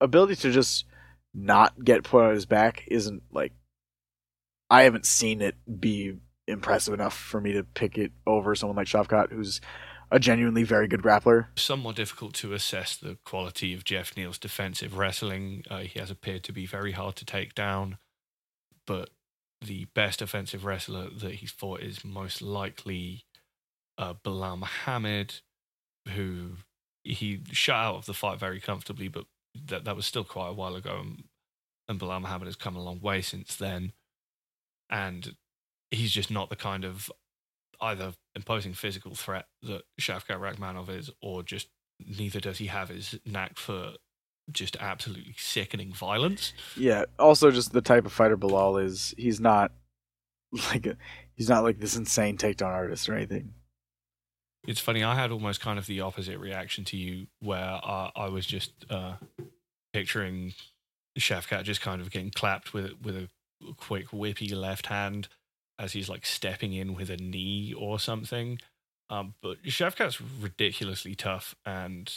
Speaker 2: ability to just not get put on his back isn't like I haven't seen it be impressive enough for me to pick it over someone like Shavkat, who's a genuinely very good grappler.
Speaker 1: Somewhat difficult to assess the quality of Geoff Neal's defensive wrestling. Uh, he has appeared to be very hard to take down, but the best offensive wrestler that he's fought is most likely uh, Belal Muhammad, who he shut out of the fight very comfortably, but that that was still quite a while ago, and, and Belal Muhammad has come a long way since then, and he's just not the kind of either imposing physical threat that Shavkat Rakhmonov is, or just neither does he have his knack for just absolutely sickening violence.
Speaker 2: Yeah. Also, just the type of fighter Belal is. He's not like a, he's not like this insane takedown artist or anything.
Speaker 1: It's funny. I had almost kind of the opposite reaction to you, where uh, I was just uh, picturing Shavkat just kind of getting clapped with with a quick whippy left hand as he's like stepping in with a knee or something. Um, but Shavkat's ridiculously tough, and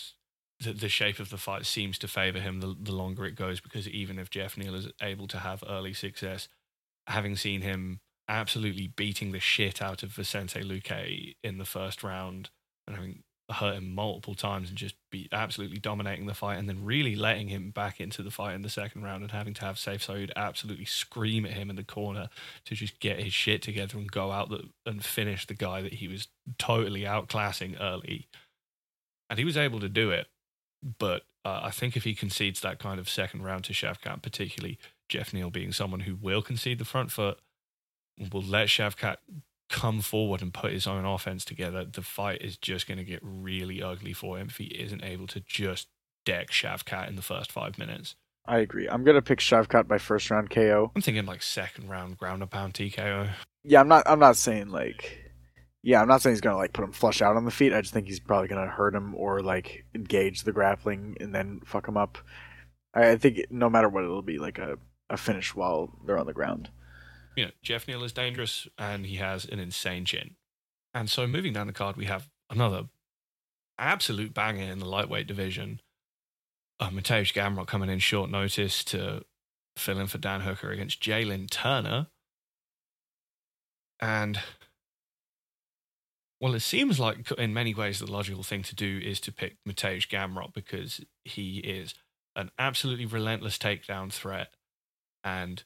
Speaker 1: the, the shape of the fight seems to favor him the, the longer it goes because even if Geoff Neal is able to have early success, having seen him absolutely beating the shit out of Vicente Luque in the first round and having hurt him multiple times and just be absolutely dominating the fight and then really letting him back into the fight in the second round and having to have Sayif Saud absolutely scream at him in the corner to just get his shit together and go out the, and finish the guy that he was totally outclassing early. And he was able to do it but uh, I think if he concedes that kind of second round to Shavkat, particularly Geoff Neal being someone who will concede the front foot, will let Shavkat come forward and put his own offense together, the fight is just going to get really ugly for him if he isn't able to just deck Shavkat in the first five minutes.
Speaker 2: I agree. I'm gonna pick Shavkat by first round KO.
Speaker 1: I'm thinking like second round ground and pound TKO.
Speaker 2: Yeah, I'm not. I'm not saying like yeah, I'm not saying he's gonna like put him flush out on the feet. I just think he's probably gonna hurt him or like engage the grappling and then fuck him up. I think no matter what, it'll be like a, a finish while they're on the ground.
Speaker 1: You know, Geoff Neal is dangerous and he has an insane chin. And so moving down the card, we have another absolute banger in the lightweight division. Uh, Mateusz Gamrot coming in short notice to fill in for Dan Hooker against Jalen Turner. And well, it seems like in many ways the logical thing to do is to pick Mateusz Gamrot because he is an absolutely relentless takedown threat. And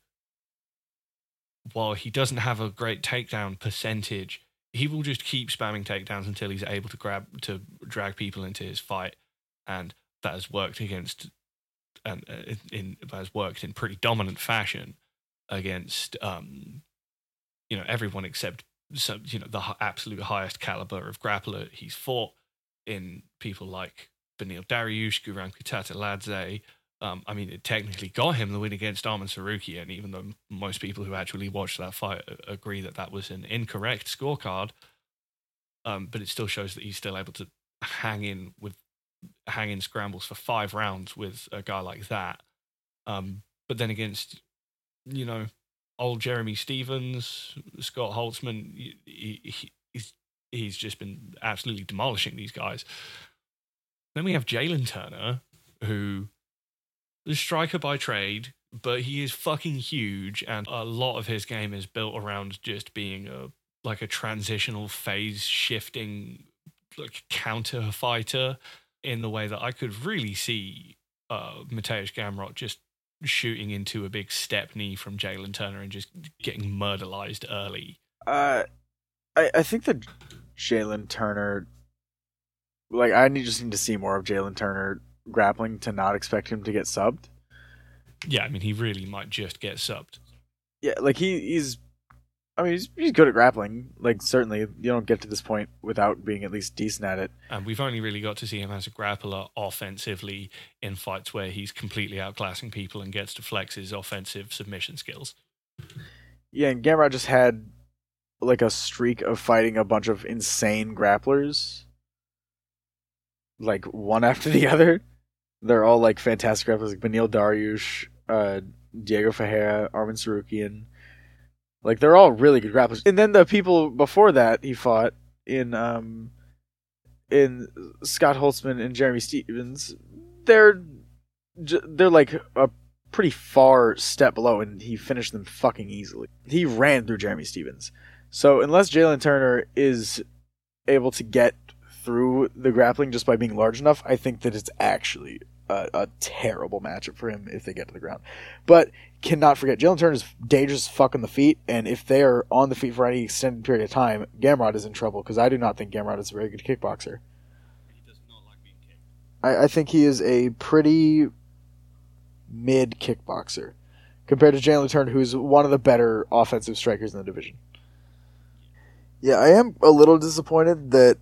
Speaker 1: while he doesn't have a great takedown percentage, he will just keep spamming takedowns until he's able to grab to drag people into his fight, and that has worked against and uh, in has worked in pretty dominant fashion against um, you know everyone except so you know the absolute highest caliber of grappler he's fought in people like Beneil Dariush, Guram Kutateladze. Um, I mean, it technically got him the win against Arman and even though most people who actually watched that fight agree that that was an incorrect scorecard. Um, but it still shows that he's still able to hang in with hang in scrambles for five rounds with a guy like that. Um, but then against, you know, old Jeremy Stephens, Scott Holtzman. He, he, he's he's just been absolutely demolishing these guys. Then we have Jalen Turner, who is striker by trade, but he is fucking huge, and a lot of his game is built around just being a like a transitional phase shifting like counter fighter in the way that I could really see uh, Mateusz Gamrot just shooting into a big step knee from Jalen Turner and just getting murderized early.
Speaker 2: Uh, I I think that Jalen Turner, like I need just need to see more of Jalen Turner grappling to not expect him to get subbed.
Speaker 1: Yeah, I mean he really might just get subbed.
Speaker 2: Yeah, like he he's. I mean, he's, he's good at grappling. Like, certainly, you don't get to this point without being at least decent at it.
Speaker 1: And we've only really got to see him as a grappler offensively in fights where he's completely outclassing people and gets to flex his offensive submission skills.
Speaker 2: Yeah, and Gamrot just had like a streak of fighting a bunch of insane grapplers, like one after the other. They're all like fantastic grapplers, like Beneil Dariush, uh, Diego Ferreira, Arman Tsarukyan. Like they're all really good grapplers. And then the people before that he fought in um in Scott Holtzman and Jeremy Stephens, they're they're like a pretty far step below, and he finished them fucking easily. He ran through Jeremy Stephens. So unless Jalen Turner is able to get through the grappling just by being large enough, I think that it's actually a, a terrible matchup for him if they get to the ground. But cannot forget, Jalen Turner is dangerous as fuck on the feet, and if they are on the feet for any extended period of time, Gamrot is in trouble because I do not think Gamrot is a very good kickboxer. He does not like being kicked. I, I think he is a pretty mid kickboxer compared to Jalen Turner, who's one of the better offensive strikers in the division. Yeah, I am a little disappointed that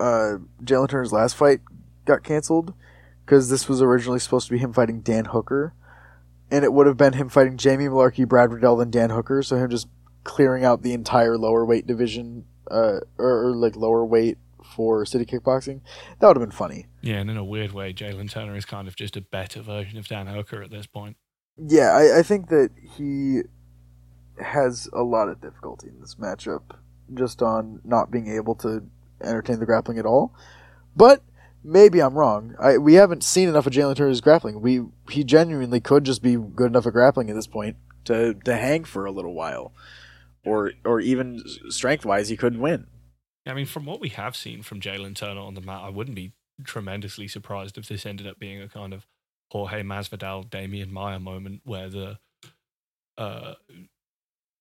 Speaker 2: uh, Jalen Turner's last fight got canceled because this was originally supposed to be him fighting Dan Hooker, and it would have been him fighting Jamie Mullarkey, Brad Riddell, and Dan Hooker. So him just clearing out the entire lower weight division, uh, or, or like lower weight for city kickboxing. That would have been funny.
Speaker 1: Yeah, and in a weird way, Jalen Turner is kind of just a better version of Dan Hooker at this point.
Speaker 2: Yeah, I, I think that he has a lot of difficulty in this matchup just on not being able to entertain the grappling at all. But maybe I'm wrong. I, we haven't seen enough of Jalen Turner's grappling. We he genuinely could just be good enough at grappling at this point to to hang for a little while, or or even strength wise, he could win.
Speaker 1: I mean, from what we have seen from Jalen Turner on the mat, I wouldn't be tremendously surprised if this ended up being a kind of Jorge Masvidal, Demian Maia moment where the uh,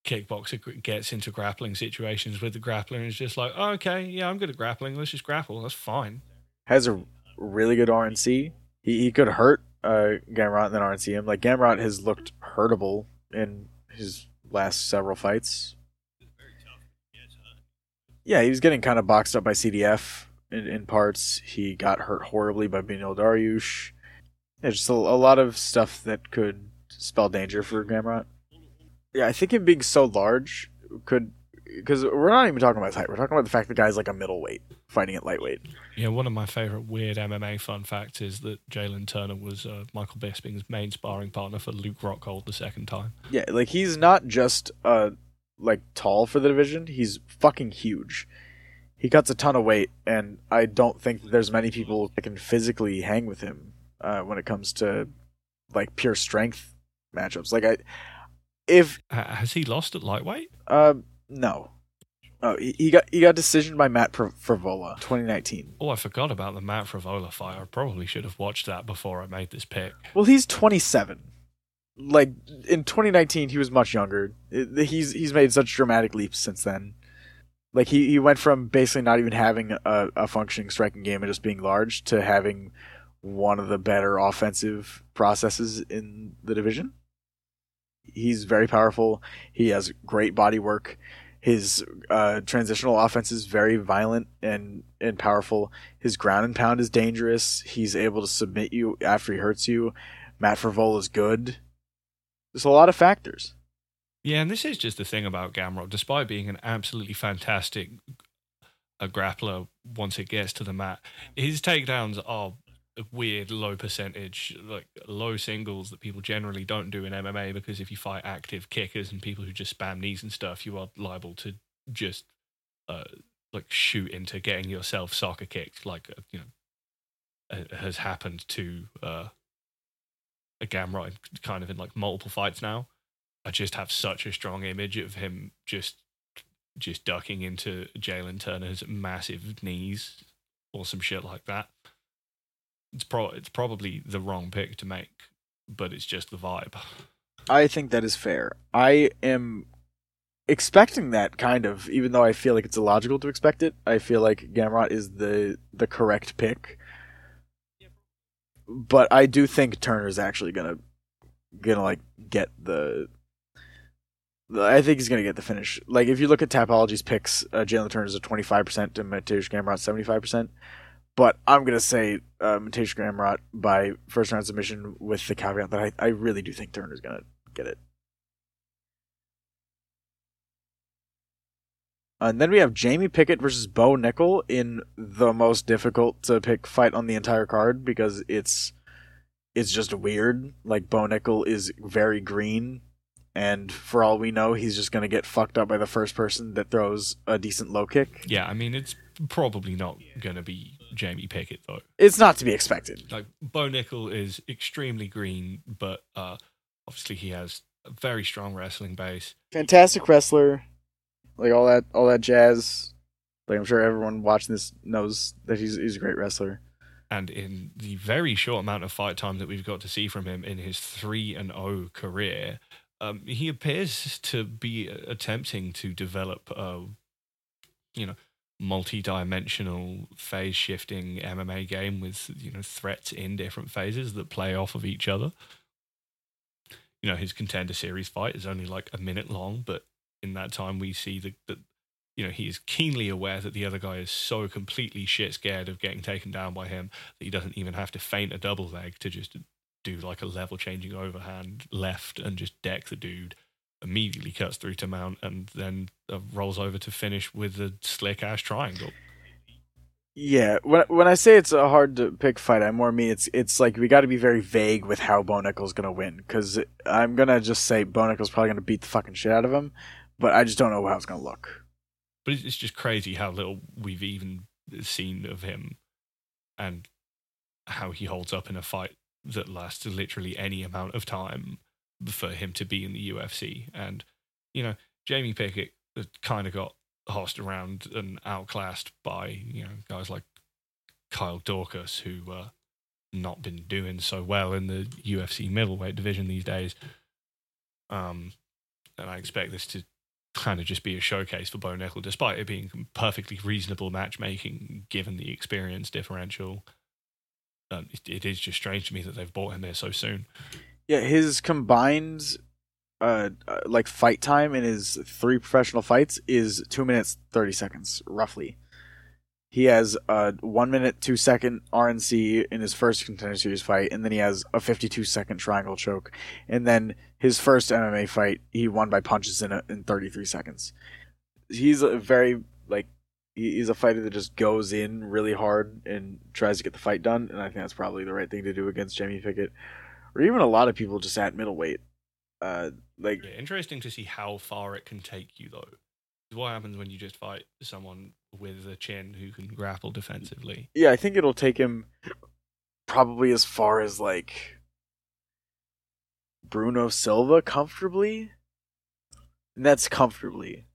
Speaker 1: kickboxer gets into grappling situations with the grappler and is just like, oh, okay, yeah, I'm good at grappling. Let's just grapple. That's fine.
Speaker 2: Has a really good RNC. He he could hurt uh, Gamrot and then RNC him. Like Gamrot has looked hurtable in his last several fights. Yeah, he was getting kind of boxed up by CDF in, in parts. He got hurt horribly by Beneil Dariush. Yeah, just a, a lot of stuff that could spell danger for Gamrot. Yeah, I think him being so large could because we're not even talking about his height. We're talking about the fact the guy's like a middleweight fighting at lightweight.
Speaker 1: Yeah, one of my favorite weird MMA fun facts is that Jalen Turner was uh, Michael Bisping's main sparring partner for Luke Rockhold the second time.
Speaker 2: Yeah, like he's not just uh like tall for the division. He's fucking huge. He cuts a ton of weight, and I don't think that there's many people that can physically hang with him uh, when it comes to like pure strength matchups. Like I, if
Speaker 1: has he lost at lightweight?
Speaker 2: um no, oh he, he got he got decision by Matt Fr- Frevola 2019.
Speaker 1: Oh, I forgot about the Matt Frevola fight. I probably should have watched that before I made this pick.
Speaker 2: Well, he's 27. Like in 2019, he was much younger. He's he's made such dramatic leaps since then. Like he, he went from basically not even having a, a functioning striking game and just being large to having one of the better offensive processes in the division. He's very powerful. He has great body work. His uh, transitional offense is very violent and, and powerful. His ground and pound is dangerous. He's able to submit you after he hurts you. Matt Frevola is good. There's a lot of factors.
Speaker 1: Yeah, and this is just the thing about Gamrot. Despite being an absolutely fantastic a grappler once it gets to the mat, his takedowns are weird low percentage, like low singles that people generally don't do in MMA because if you fight active kickers and people who just spam knees and stuff, you are liable to just uh, like shoot into getting yourself soccer kicked, like uh, you know uh, has happened to uh, a Gamrot kind of in like multiple fights now. I just have such a strong image of him just just ducking into Jalen Turner's massive knees or some shit like that. It's pro it's probably the wrong pick to make, but it's just the vibe.
Speaker 2: I think that is fair. I am expecting that kind of, even though I feel like it's illogical to expect it. I feel like Gamrot is the the correct pick. But I do think Turner's actually gonna gonna like get the. I think he's gonna get the finish. Like if you look at Tapology's picks, uh, Jalen Turner's a twenty five percent to Mateusz Gamrot seventy five percent. But I'm gonna say uh, Mateusz Gamrot by first round submission with the caveat that I, I really do think Turner's gonna get it. And then we have Jamie Pickett versus Bo Nickal in the most difficult to pick fight on the entire card because it's it's just weird. Like Bo Nickal is very green, and for all we know, he's just gonna get fucked up by the first person that throws a decent low kick.
Speaker 1: Yeah, I mean it's probably not gonna be Jamie Pickett though.
Speaker 2: It's not to be expected.
Speaker 1: Like Bo Nickal is extremely green, but uh, obviously he has a very strong wrestling base.
Speaker 2: Fantastic wrestler, like all that all that jazz. Like I'm sure everyone watching this knows that he's he's a great wrestler.
Speaker 1: And in the very short amount of fight time that we've got to see from him in his three and O career, um, he appears to be attempting to develop a, you know, multi-dimensional phase shifting MMA game with you know threats in different phases that play off of each other. You know, his contender series fight is only like a minute long, but in that time we see that the you know, he is keenly aware that the other guy is so completely shit scared of getting taken down by him that he doesn't even have to feint a double leg to just do like a level changing overhand left and just deck the dude. Immediately cuts through to mount and then uh, rolls over to finish with a slick ass triangle.
Speaker 2: Yeah, when when I say it's a hard to pick fight, I more mean it's it's like we got to be very vague with how Bo Nickal's gonna win because I'm gonna just say Bo Nickal's probably gonna beat the fucking shit out of him, but I just don't know how it's gonna look.
Speaker 1: But it's it's just crazy how little we've even seen of him and how he holds up in a fight that lasts literally any amount of time for him to be in the UFC. And, you know, Jamie Pickett kind of got hossed around and outclassed by, you know, guys like Kyle Daukaus, who uh, not been doing so well in the UFC middleweight division these days. Um, and I expect this to kind of just be a showcase for Bo Nickal, despite it being perfectly reasonable matchmaking given the experience differential. Um, it, it is just strange to me that they've bought him there so soon.
Speaker 2: Yeah, his combined uh, uh like fight time in his three professional fights is two minutes thirty seconds roughly. He has a one minute two second RNC in his first contender series fight, and then he has a fifty two second triangle choke, and then his first MMA fight he won by punches in a, in thirty three seconds. He's a very like he's a fighter that just goes in really hard and tries to get the fight done, and I think that's probably the right thing to do against Jamie Pickett, or even a lot of people just at middleweight. Uh, like
Speaker 1: Yeah, interesting to see how far it can take you, though. What happens when you just fight someone with a chin who can grapple defensively?
Speaker 2: yeah, I think it'll take him probably as far as like Bruno Silva comfortably. And that's comfortably.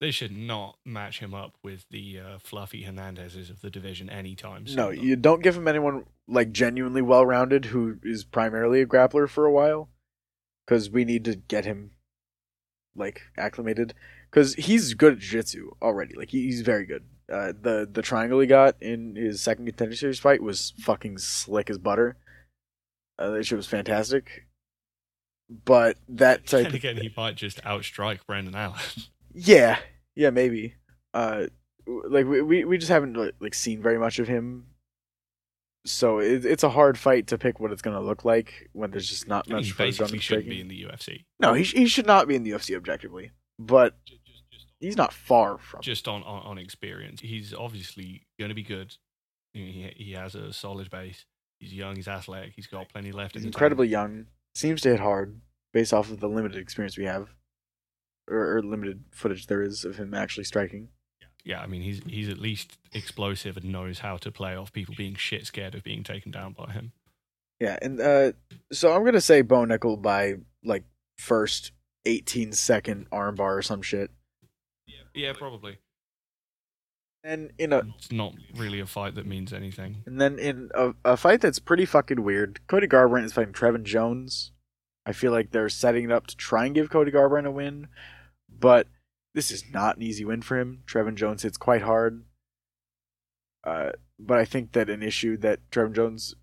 Speaker 1: They should not match him up with the uh, fluffy Hernandezes of the division anytime soon.
Speaker 2: No, you don't give him anyone like genuinely well rounded who is primarily a grappler for a while, because we need to get him like acclimated. Because he's good at jiu-jitsu already. Like he's very good. Uh, the the triangle he got in his second contender series fight was fucking slick as butter. Uh, that shit was fantastic. But that type
Speaker 1: And
Speaker 2: of
Speaker 1: again, he might just outstrike Brandon Allen.
Speaker 2: yeah, yeah, maybe. Uh, like we we, we just haven't like seen very much of him, so it, it's a hard fight to pick what it's gonna look like when there's just not
Speaker 1: I mean,
Speaker 2: much
Speaker 1: he
Speaker 2: further
Speaker 1: basically
Speaker 2: on
Speaker 1: shouldn't be in the UFC.
Speaker 2: No, he he should not be in the UFC objectively, but he's not far from.
Speaker 1: Just on, on, on experience, he's obviously going to be good. He, he has a solid base. He's young. He's athletic. He's got plenty left.
Speaker 2: He's
Speaker 1: in
Speaker 2: incredibly young. Seems to hit hard based off of the limited experience we have, or, or limited footage there is of him actually striking.
Speaker 1: Yeah, I mean he's he's at least explosive and knows how to play off people being shit scared of being taken down by him.
Speaker 2: Yeah, and uh, so I'm gonna say Bo Nickal by like first 18 second armbar or some shit.
Speaker 1: Yeah, probably.
Speaker 2: And in a
Speaker 1: It's not really a fight that means anything.
Speaker 2: and then in a, a fight that's pretty fucking weird, Cody Garbrandt is fighting Trevin Jones. I feel like they're setting it up to try and give Cody Garbrandt a win, but this is not an easy win for him. Trevin Jones hits quite hard. Uh, but I think that an issue that Trevin Jones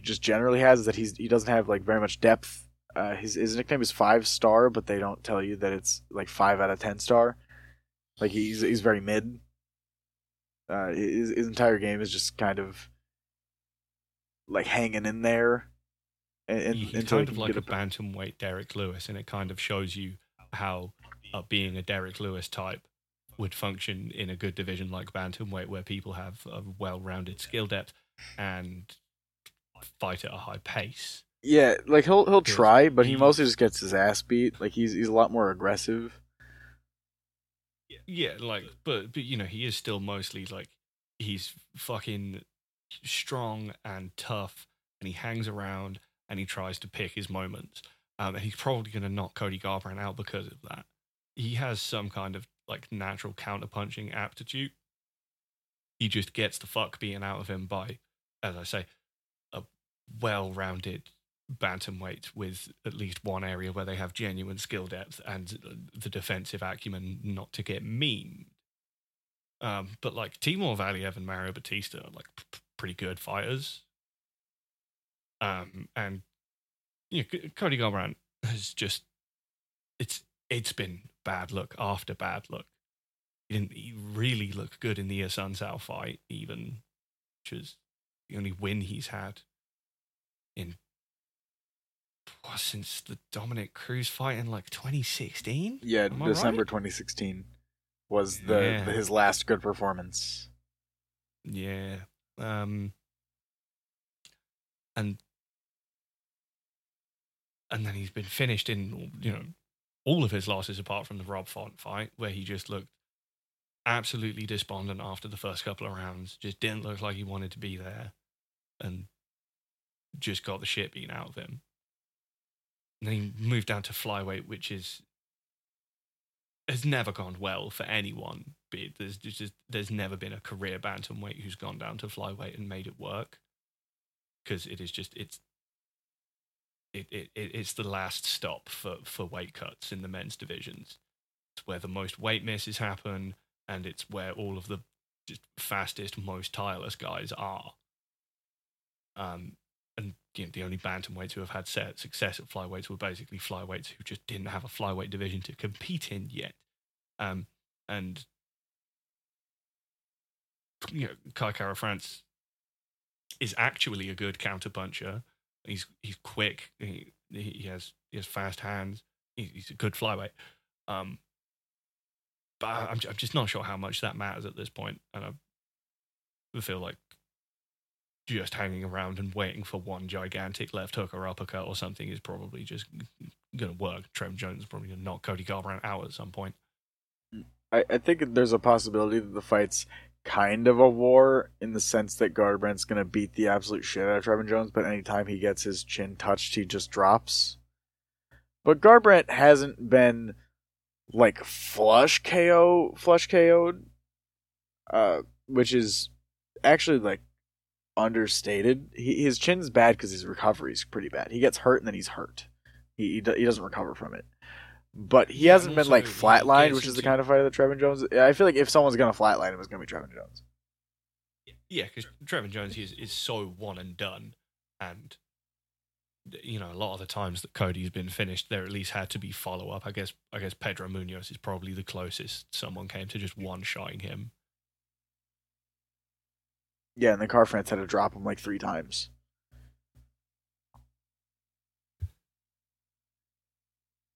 Speaker 2: just generally has is that he's he doesn't have like very much depth. Uh, his his nickname is five star, but they don't tell you that it's like five out of ten star. Like he's he's very mid. Uh, his his entire game is just kind of like hanging in there, and, and
Speaker 1: he's kind of like
Speaker 2: get
Speaker 1: a bantamweight Derrick Lewis, and it kind of shows you how uh, being a Derrick Lewis type would function in a good division like bantamweight, where people have a well-rounded skill depth and fight at a high pace.
Speaker 2: Yeah, like he'll he'll try, but he
Speaker 1: he-
Speaker 2: mostly just gets his ass beat. Like he's he's a lot more aggressive.
Speaker 1: Yeah, like, but but you know, he is still mostly like he's fucking strong and tough, and he hangs around and he tries to pick his moments. Um, and he's probably going to knock Cody Garbrandt out because of that. He has some kind of like natural counterpunching aptitude. He just gets the fuck being out of him by, as I say, a well-rounded bantamweight with at least one area where they have genuine skill depth and the defensive acumen not to get memed. Um, but like Timur Valiev and Mario Bautista are like p- pretty good fighters. Um, and you know, Cody Garbrandt has just it's it's been bad luck after bad luck. He didn't he really look good in the Sun fight, even, which is the only win he's had in well, since the Dominick Cruz fight in like 2016.
Speaker 2: Yeah,
Speaker 1: Am
Speaker 2: December
Speaker 1: right?
Speaker 2: 2016 was the,
Speaker 1: Yeah.
Speaker 2: the his last good performance.
Speaker 1: Yeah. Um and and then he's been finished in you know all of his losses apart from the Rob Font fight where he just looked absolutely despondent after the first couple of rounds, just didn't look like he wanted to be there and just got the shit beaten out of him. And then he moved down to flyweight, which is has never gone well for anyone. There's just there's never been a career bantamweight who's gone down to flyweight and made it work because it is just it's it, it, it it's the last stop for for weight cuts in the men's divisions. It's where the most weight misses happen, and it's where all of the fastest, most tireless guys are. Um, and you know, the only bantamweights who have had success at flyweights were basically flyweights who just didn't have a flyweight division to compete in yet. Um, and you know, Kai Kara France is actually a good counterpuncher. He's he's quick. He he has he has fast hands. He, he's a good flyweight. Um, but I'm I'm just not sure how much that matters at this point, and I feel like just hanging around and waiting for one gigantic left hook or uppercut or something is probably just going to work. Trevor Jones is probably going to knock Cody Garbrandt out at some point.
Speaker 2: I, I think there's a possibility that the fight's kind of a war in the sense that Garbrandt's going to beat the absolute shit out of Trevin Jones, but anytime he gets his chin touched, he just drops. But Garbrandt hasn't been like flush KO, flush KO'd, uh, which is actually like understated. He, his chin's bad because his recovery's pretty bad. He gets hurt and then he's hurt. He he, he doesn't recover from it. But he
Speaker 1: Yeah,
Speaker 2: hasn't been like flatlined, which is the kind of fighter that Trevin Jones. I feel like if someone's gonna flatline him, it's gonna be Trevin Jones.
Speaker 1: Yeah, because Trevor Jones is is so one and done, and you know a lot of the times that Cody's been finished, there at least had to be follow up. I guess I guess Pedro Munhoz is probably the closest someone came to just one shotting him.
Speaker 2: Yeah, and the Kara France had to drop him like three times.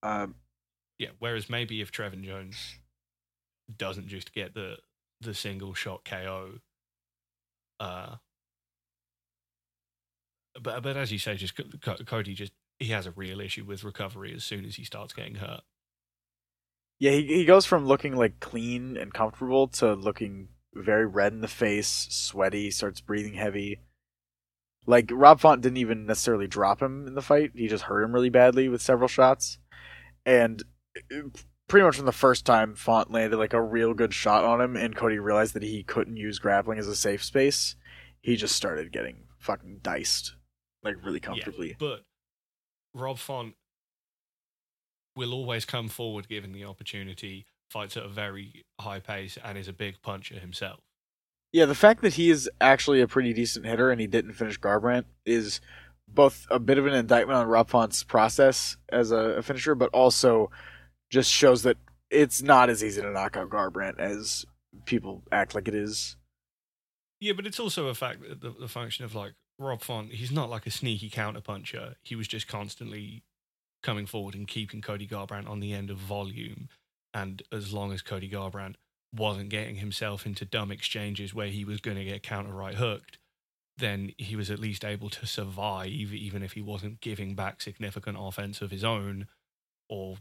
Speaker 2: Um,
Speaker 1: Yeah, whereas maybe if Trevor Jones doesn't just get the the single shot KO, Uh, but but as you say, just Cody just he has a real issue with recovery as soon as he starts getting hurt.
Speaker 2: Yeah, he he goes from looking like clean and comfortable to looking very red in the face, sweaty, starts breathing heavy. Like Rob Font didn't even necessarily drop him in the fight; he just hurt him really badly with several shots, and pretty much from the first time Font landed like a real good shot on him, and Cody realized that he couldn't use grappling as a safe space. He just started getting fucking diced, like really comfortably.
Speaker 1: Yeah, but Rob Font will always come forward given the opportunity, fights at a very high pace, and is a big puncher himself.
Speaker 2: Yeah, the fact that he is actually a pretty decent hitter and he didn't finish Garbrandt is both a bit of an indictment on Rob Font's process as a, a finisher, but also just shows that it's not as easy to knock out Garbrandt as people act like it is.
Speaker 1: Yeah, but it's also a fact that the, the function of like Rob Font, he's not like a sneaky counterpuncher. He was just constantly coming forward and keeping Cody Garbrandt on the end of volume. And as long as Cody Garbrandt wasn't getting himself into dumb exchanges where he was going to get counter right hooked, then he was at least able to survive, even if he wasn't giving back significant offense of his own or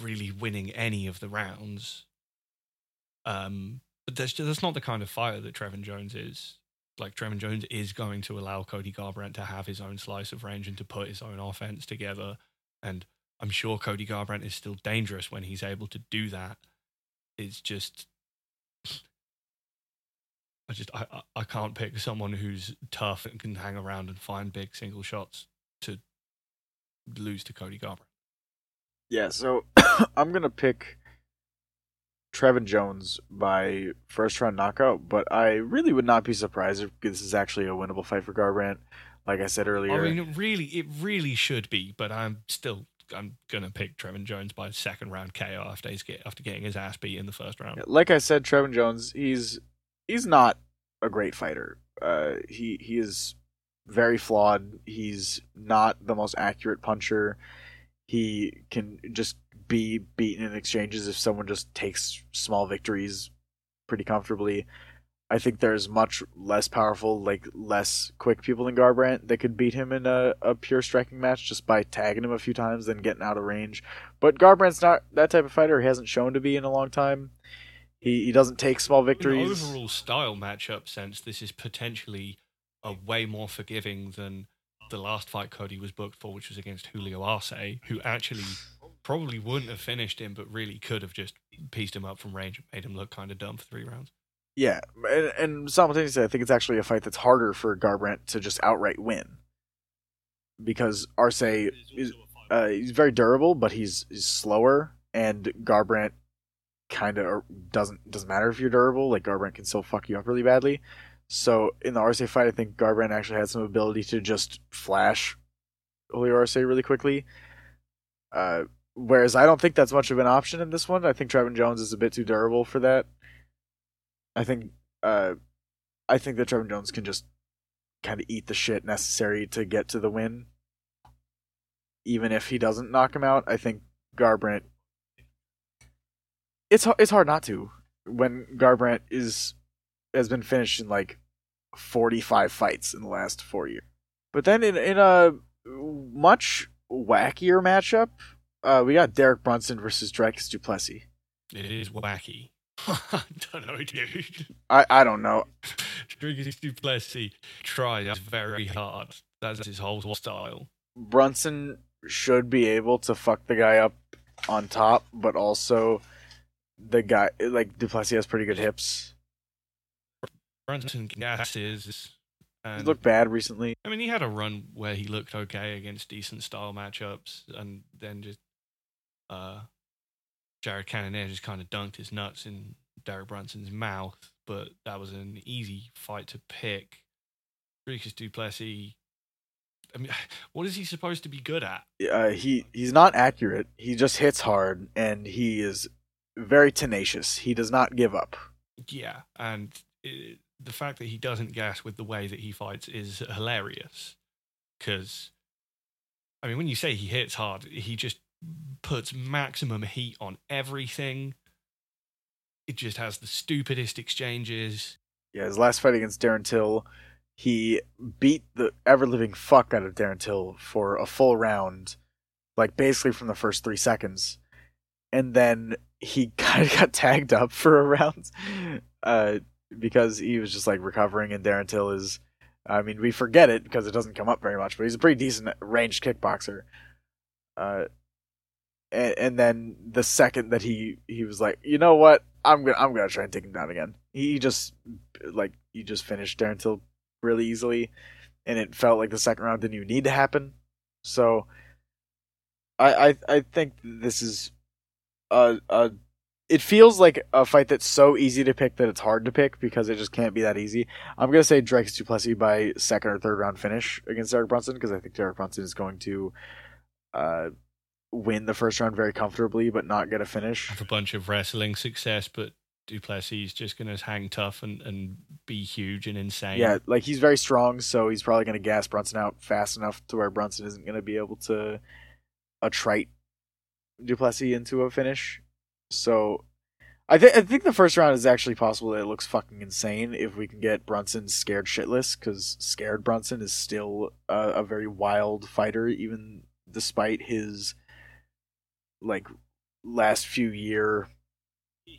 Speaker 1: really winning any of the rounds. Um, but that's that's not the kind of fighter that Trevin Jones is. Like Trevin Jones is going to allow Cody Garbrandt to have his own slice of range and to put his own offense together. And I'm sure Cody Garbrandt is still dangerous when he's able to do that. It's just I just I I can't pick someone who's tough and can hang around and find big single shots to lose to Cody Garbrandt.
Speaker 2: Yeah, so I'm gonna pick Trevin Jones by first round knockout, but I really would not be surprised if this is actually a winnable fight for Garbrandt. Like I said earlier,
Speaker 1: I mean, it really, it really should be, but I'm still, I'm gonna pick Trevin Jones by second round KO after he's get after getting his ass beat in the first round.
Speaker 2: Like I said, Trevin Jones, he's he's not a great fighter. Uh, he he is very flawed. He's not the most accurate puncher he can just be beaten in exchanges if someone just takes small victories pretty comfortably. I think there's much less powerful, like less quick people than Garbrandt that could beat him in a, a pure striking match just by tagging him a few times and getting out of range. But Garbrandt's not that type of fighter. He hasn't shown to be in a long time. He he doesn't take small victories.
Speaker 1: In overall style matchup sense, this is potentially a way more forgiving than the last fight Cody was booked for, which was against Julio Arce, who actually probably wouldn't have finished him, but really could have just pieced him up from range and made him look kind of dumb for three rounds.
Speaker 2: Yeah, and, and simultaneously, I think it's actually a fight that's harder for Garbrandt to just outright win because Arce is uh, he's very durable, but he's, he's slower, and Garbrandt kind of doesn't doesn't matter if you're durable. Like Garbrandt can still fuck you up really badly. So in the Arce fight, I think Garbrandt actually had some ability to just flash Julio Arce really quickly. Uh, whereas I don't think that's much of an option in this one. I think Trevin Jones is a bit too durable for that. I think uh, I think that Trevin Jones can just kind of eat the shit necessary to get to the win. Even if he doesn't knock him out, I think Garbrandt. It's it's hard not to when Garbrandt is has been finished in like 45 fights in the last four years. But then in, in a much wackier matchup, uh, we got Derek Brunson versus Dricus Du Plessis.
Speaker 1: It is wacky. I don't know, dude.
Speaker 2: I, I don't know.
Speaker 1: Dricus Du Plessis tries very hard. That's his whole style.
Speaker 2: Brunson should be able to fuck the guy up on top, but also the guy like Du Plessis has pretty good hips.
Speaker 1: Brunson gases.
Speaker 2: And, he looked bad recently.
Speaker 1: I mean, he had a run where he looked okay against decent style matchups, and then just uh, Jared Cannonier just kind of dunked his nuts in Derek Brunson's mouth. But that was an easy fight to pick. Dricus Du Plessis. I mean, what is he supposed to be good at?
Speaker 2: Uh, he he's not accurate. He just hits hard, and he is very tenacious. He does not give up.
Speaker 1: Yeah, and it, the fact that he doesn't gas with the way that he fights is hilarious. Because, I mean, when you say he hits hard, he just puts maximum heat on everything. It just has the stupidest exchanges.
Speaker 2: yeah, his last fight against Darren Till, he beat the ever living fuck out of Darren Till for a full round, like basically from the first three seconds, and then he kind of got tagged up for a round, uh, because he was just like recovering, and Darren Till is, I mean, we forget it because it doesn't come up very much, but he's a pretty decent ranged kickboxer. Uh, and, and then the second that he he was like, you know what, I'm gonna I'm gonna try and take him down again. He just like he just finished Darren Till really easily, and it felt like the second round didn't even need to happen. So, I I I think this is a a. It feels like a fight that's so easy to pick that it's hard to pick because it just can't be that easy. I'm gonna say Dricus Du Plessis by second or third round finish against Derek Brunson because I think Derek Brunson is going to uh, win the first round very comfortably, but not get a finish.
Speaker 1: Have a bunch of wrestling success, but Du Plessis is just going to hang tough and, and be huge and insane.
Speaker 2: Yeah, like he's very strong, so he's probably going to gas Brunson out fast enough to where Brunson isn't going to be able to attrite Du Plessis into a finish. So I think I think the first round is actually possible that it looks fucking insane if we can get Brunson scared shitless because scared Brunson is still a, a very wild fighter even despite his like last few year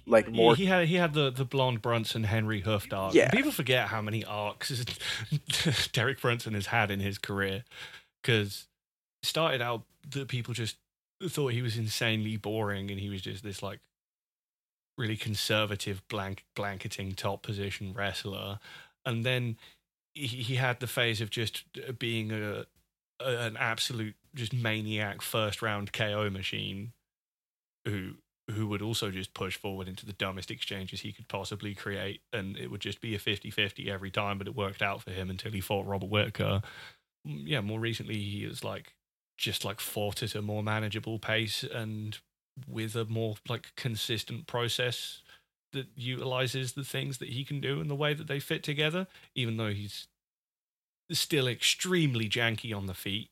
Speaker 2: like more
Speaker 1: he, he had he had the the blonde Brunson Henry Hooft arc.
Speaker 2: Yeah.
Speaker 1: People forget how many arcs Derek Brunson has had in his career because started out that people just thought he was insanely boring and he was just this like really conservative blank blanketing top position wrestler and then he, he had the phase of just being a, a an absolute just maniac first round KO machine who who would also just push forward into the dumbest exchanges he could possibly create and it would just be a 50-50 every time but it worked out for him until he fought Robert Whittaker. Mm, Yeah, more recently he is like just like fought at a more manageable pace and with a more like consistent process that utilizes the things that he can do and the way that they fit together even though he's still extremely janky on the feet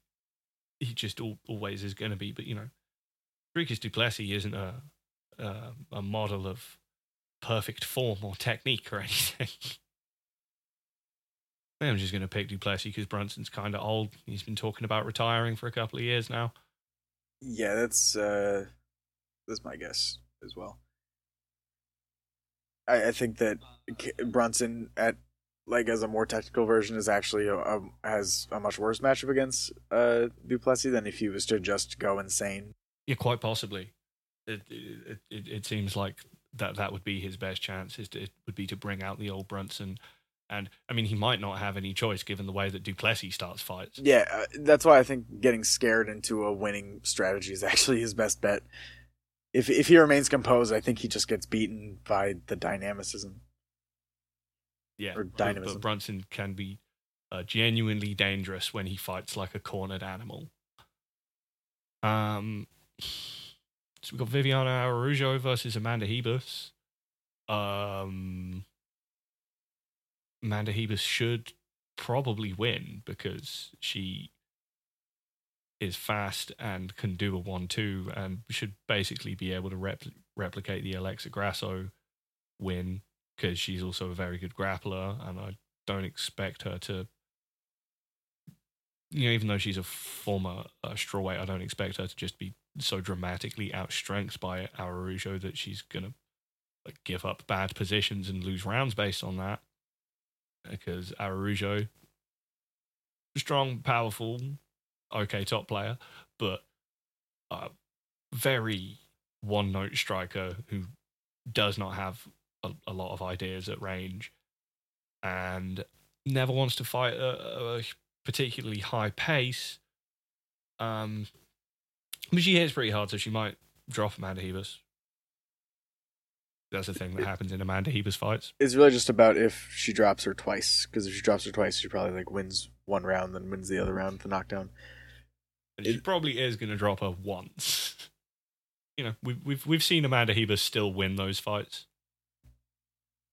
Speaker 1: he just al- always is going to be. But you know, Dricus Du Plessis isn't a, a a model of perfect form or technique or anything. I'm just going to pick Du Plessis because Brunson's kind of old. He's been talking about retiring for a couple of years now.
Speaker 2: Yeah, that's uh that's my guess as well. I, I think that Brunson at like as a more technical version is actually a, a, has a much worse matchup against uh Du Plessis than if he was to just go insane.
Speaker 1: Yeah, quite possibly. It it, it, it seems like that that would be his best chance. Is to, it would be to bring out the old Brunson, and I mean he might not have any choice given the way that Du Plessis starts fights.
Speaker 2: Yeah, uh, that's why I think getting scared into a winning strategy is actually his best bet. If if he remains composed, I think he just gets beaten by the dynamicism.
Speaker 1: Yeah,
Speaker 2: Or
Speaker 1: but-
Speaker 2: dynamism.
Speaker 1: But Brunson can be uh, genuinely dangerous when he fights like a cornered animal. Um, so we've got Viviane Araújo versus Amanda Ribas. Um, Amanda Ribas should probably win because she is fast and can do a one-two and should basically be able to repl- replicate the Alexa Grasso win because she's also a very good grappler, and I don't expect her to. You know, even though she's a former uh, strawweight, I don't expect her to just be so dramatically outstrengthed by Araújo that she's gonna like give up bad positions and lose rounds based on that. Because Araújo, strong, powerful, okay top player, but a very one note striker who does not have a, a lot of ideas at range and never wants to fight a, a particularly high pace. Um, but she hits pretty hard, so she might drop Amanda Ribas. That's the thing that happens in Amanda Ribas's fights.
Speaker 2: It's really just about if she drops her twice, because if she drops her twice, she probably like wins one round, then wins the other round with the knockdown.
Speaker 1: And she
Speaker 2: It-
Speaker 1: probably is going to drop her once. you know, we've we've we've seen Amanda Heber still win those fights.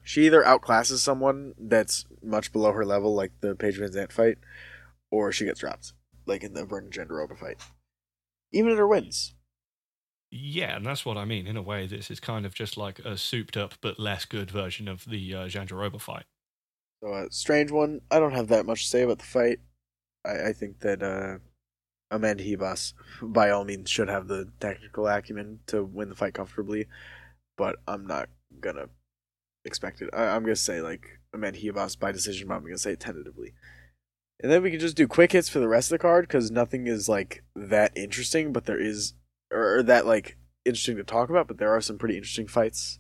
Speaker 2: She either outclasses someone that's much below her level, like the Paige Van fight, or she gets dropped, like in the Virna Jandiroba fight. Even in her wins.
Speaker 1: Yeah, and that's what I mean. In a way, this is kind of just like a souped up but less good version of the uh, Jandiroba fight.
Speaker 2: So, uh, strange one. I don't have that much to say about the fight. I, I think that uh, Amanda Ribas, by all means, should have the technical acumen to win the fight comfortably, but I'm not gonna expect it. I, I'm gonna say like Amanda Ribas by decision, but I'm gonna say tentatively. And then we can just do quick hits for the rest of the card because nothing is like that interesting, but there is, or, or that like interesting to talk about. But there are some pretty interesting fights.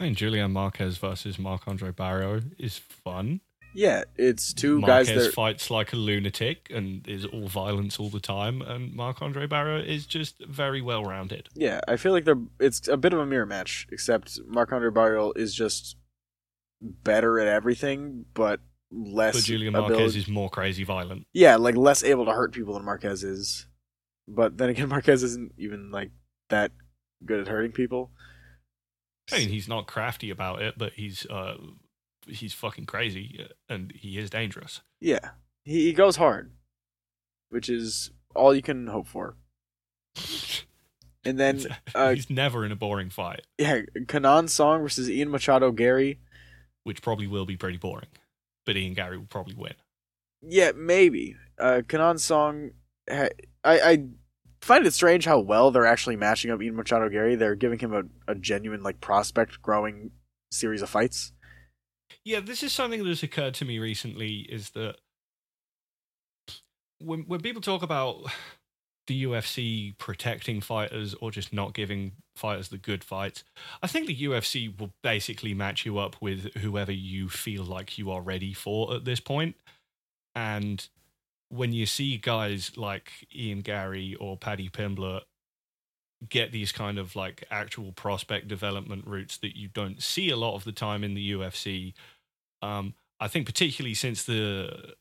Speaker 1: I mean, Julian Marquez versus Marc Andre Barriault is fun.
Speaker 2: Yeah, it's two
Speaker 1: Marquez
Speaker 2: guys that
Speaker 1: fights like a lunatic and is all violence all the time, and Marc Andre Barriault is just very well rounded.
Speaker 2: Yeah, I feel like they're it's a bit of a mirror match, except Marc Andre Barrios is just better at everything, but less.
Speaker 1: But Julian Marquez
Speaker 2: ability-
Speaker 1: is more crazy violent.
Speaker 2: yeah, like less able to hurt people than Marquez is. But then again, Marquez isn't even like that good at hurting people.
Speaker 1: I mean, he's not crafty about it, but he's uh, he's fucking crazy, uh, and he is dangerous.
Speaker 2: Yeah, he, he goes hard, which is all you can hope for. And then,
Speaker 1: He's-
Speaker 2: uh,
Speaker 1: he's never in a boring fight,
Speaker 2: yeah, Kenan Song versus Ian Machado Garry.
Speaker 1: which probably will be pretty boring. But Ian Garry will probably win.
Speaker 2: Yeah, maybe. Uh, Kenan Song, I, I find it strange how well they're actually matching up Ian Machado Garry. They're giving him a, a genuine like prospect growing series of fights.
Speaker 1: Yeah, this is something that's occurred to me recently is that when when people talk about the UFC protecting fighters or just not giving fighters the good fights, I think the UFC will basically match you up with whoever you feel like you are ready for at this point. And when you see guys like Ian Garry or Paddy Pimblett get these kind of like actual prospect development routes that you don't see a lot of the time in the UFC. Um, I think particularly since the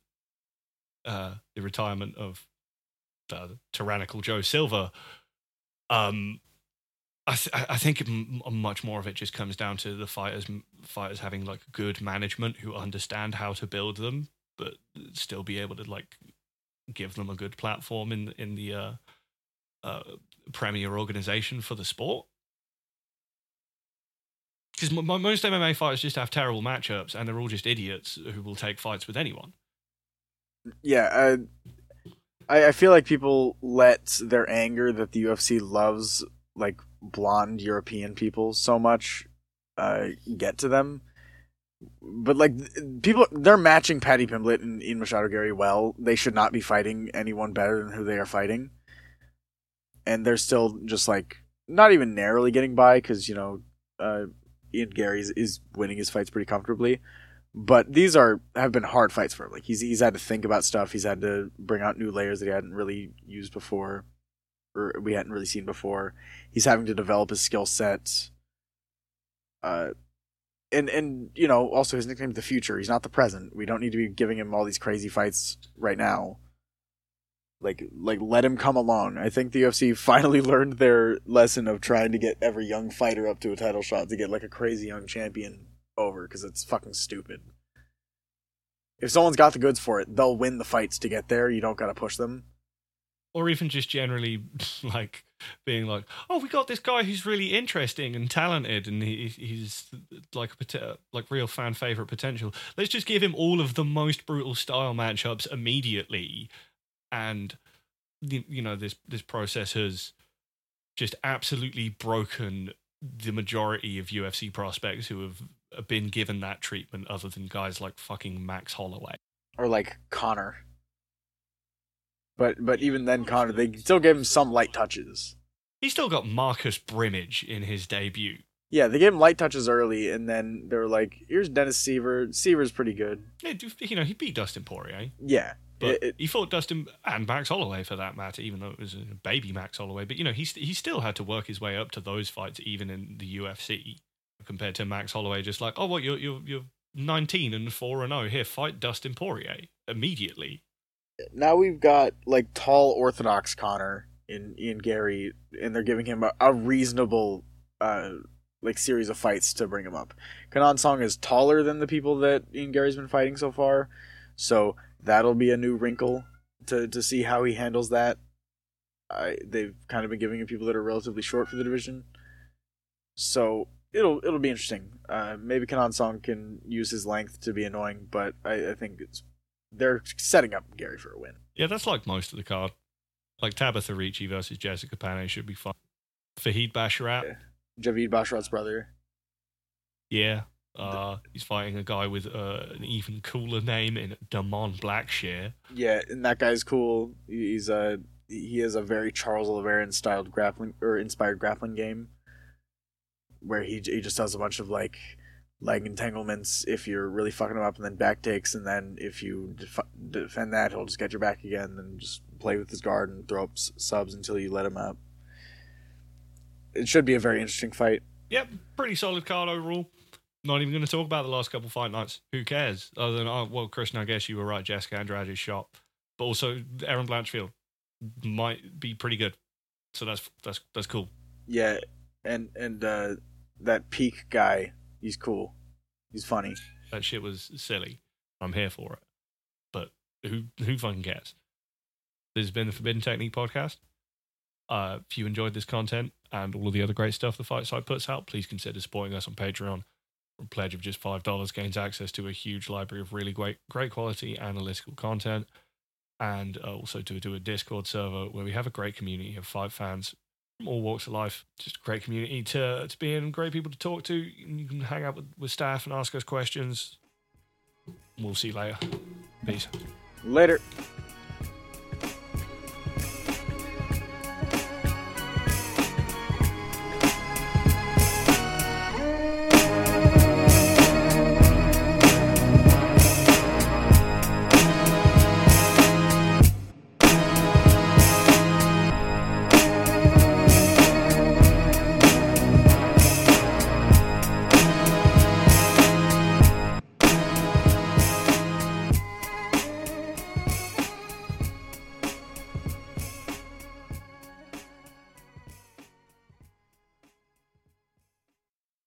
Speaker 1: uh, the retirement of uh, tyrannical Joe Silva, um, I, th- I think m- much more of it just comes down to the fighters fighters having like good management who understand how to build them, but still be able to like give them a good platform in in the uh, uh, premier organization for the sport. Because m- most MMA fighters just have terrible matchups, and they're all just idiots who will take fights with anyone.
Speaker 2: Yeah, I I feel like people let their anger that the UFC loves like blonde European people so much uh, get to them. But like people, they're matching Paddy Pimblett and Ian Machado Garry well. They should not be fighting anyone better than who they are fighting, and they're still just like not even narrowly getting by because you know uh, Ian Garry is, is winning his fights pretty comfortably but these are have been hard fights for him. Like he's he's had to think about stuff. He's had to bring out new layers that he hadn't really used before, or we hadn't really seen before. He's having to develop his skill set. Uh, and and you know also his nickname the future. He's not the present. We don't need to be giving him all these crazy fights right now. Like like let him come along. I think the UFC finally learned their lesson of trying to get every young fighter up to a title shot to get like a crazy young champion over because it's fucking stupid. If someone's got the goods for it, they'll win the fights to get there. You don't gotta push them.
Speaker 1: or even just generally like being like, "Oh, we got this guy who's really interesting and talented, and he, he's like a like real fan favorite potential. Let's just give him all of the most brutal style matchups immediately." And you know this this process has just absolutely broken the majority of UFC prospects who have been given that treatment, other than guys like fucking Max Holloway.
Speaker 2: Or like Conor. But but even then Conor, they still gave him some light touches.
Speaker 1: He still got Marcus Brimage in his debut.
Speaker 2: Yeah, they gave him light touches early, and then they were like, "Here's Dennis Siver. Siver's pretty good."
Speaker 1: Yeah, you know, he beat Dustin Poirier,
Speaker 2: Yeah,
Speaker 1: but
Speaker 2: It- it-
Speaker 1: he fought Dustin and Max Holloway for that matter, even though it was a baby Max Holloway. But you know, he st- he still had to work his way up to those fights, even in the UFC, compared to Max Holloway. Just like, oh, what you're you're you're 19 and four and zero here, fight Dustin Poirier immediately.
Speaker 2: Now we've got like tall orthodox Conor in Ian Garry, and they're giving him a, a reasonable uh like series of fights to bring him up. Kenan Song is taller than the people that Ian Garry's been fighting so far, so that'll be a new wrinkle to to see how he handles that. I they've kind of been giving him people that are relatively short for the division, so it'll it'll be interesting. Uh, maybe Kenan Song can use his length to be annoying, but I, I think it's they're setting up Garry for a win.
Speaker 1: Yeah, that's like most of the card. Like Tabatha Ricci versus Jessica Penne should be fun. Farid Basharat,
Speaker 2: Yeah. Javid Basharat's brother.
Speaker 1: yeah. Uh, he's fighting a guy with uh, an even cooler name in Damon Blackshear.
Speaker 2: Yeah, and that guy's cool. He's a he has a very Charles Oliveira styled grappling or inspired grappling game, where he he just does a bunch of like leg entanglements if you're really fucking him up, and then back takes, and then if you def- defend that, he'll just get your back again, and just play with his guard and throw up s- subs until you let him up. It should be a very interesting fight.
Speaker 1: Yep, pretty solid card overall. Not even going to talk about the last couple fight nights. Who cares? Other than, oh, well, Christian, I guess you were right. Jessica Andrade's shot. But also, Erin Blanchfield might be pretty good. So that's that's that's cool.
Speaker 2: Yeah, and and uh, that peak guy, he's cool. He's funny.
Speaker 1: That shit was silly. I'm here for it. But who who fucking cares? This has been the Forbidden Technique podcast. Uh, if you enjoyed this content and all of the other great stuff the Fight Site puts out, please consider supporting us on Patreon. A pledge of just five dollars gains access to a huge library of really great, great quality analytical content, and uh, also to do a Discord server where we have a great community of fight fans all walks of life. Just a great community to to be in, great people to talk to. You can hang out with, with staff and ask us questions. We'll see you later. Peace.
Speaker 2: Later.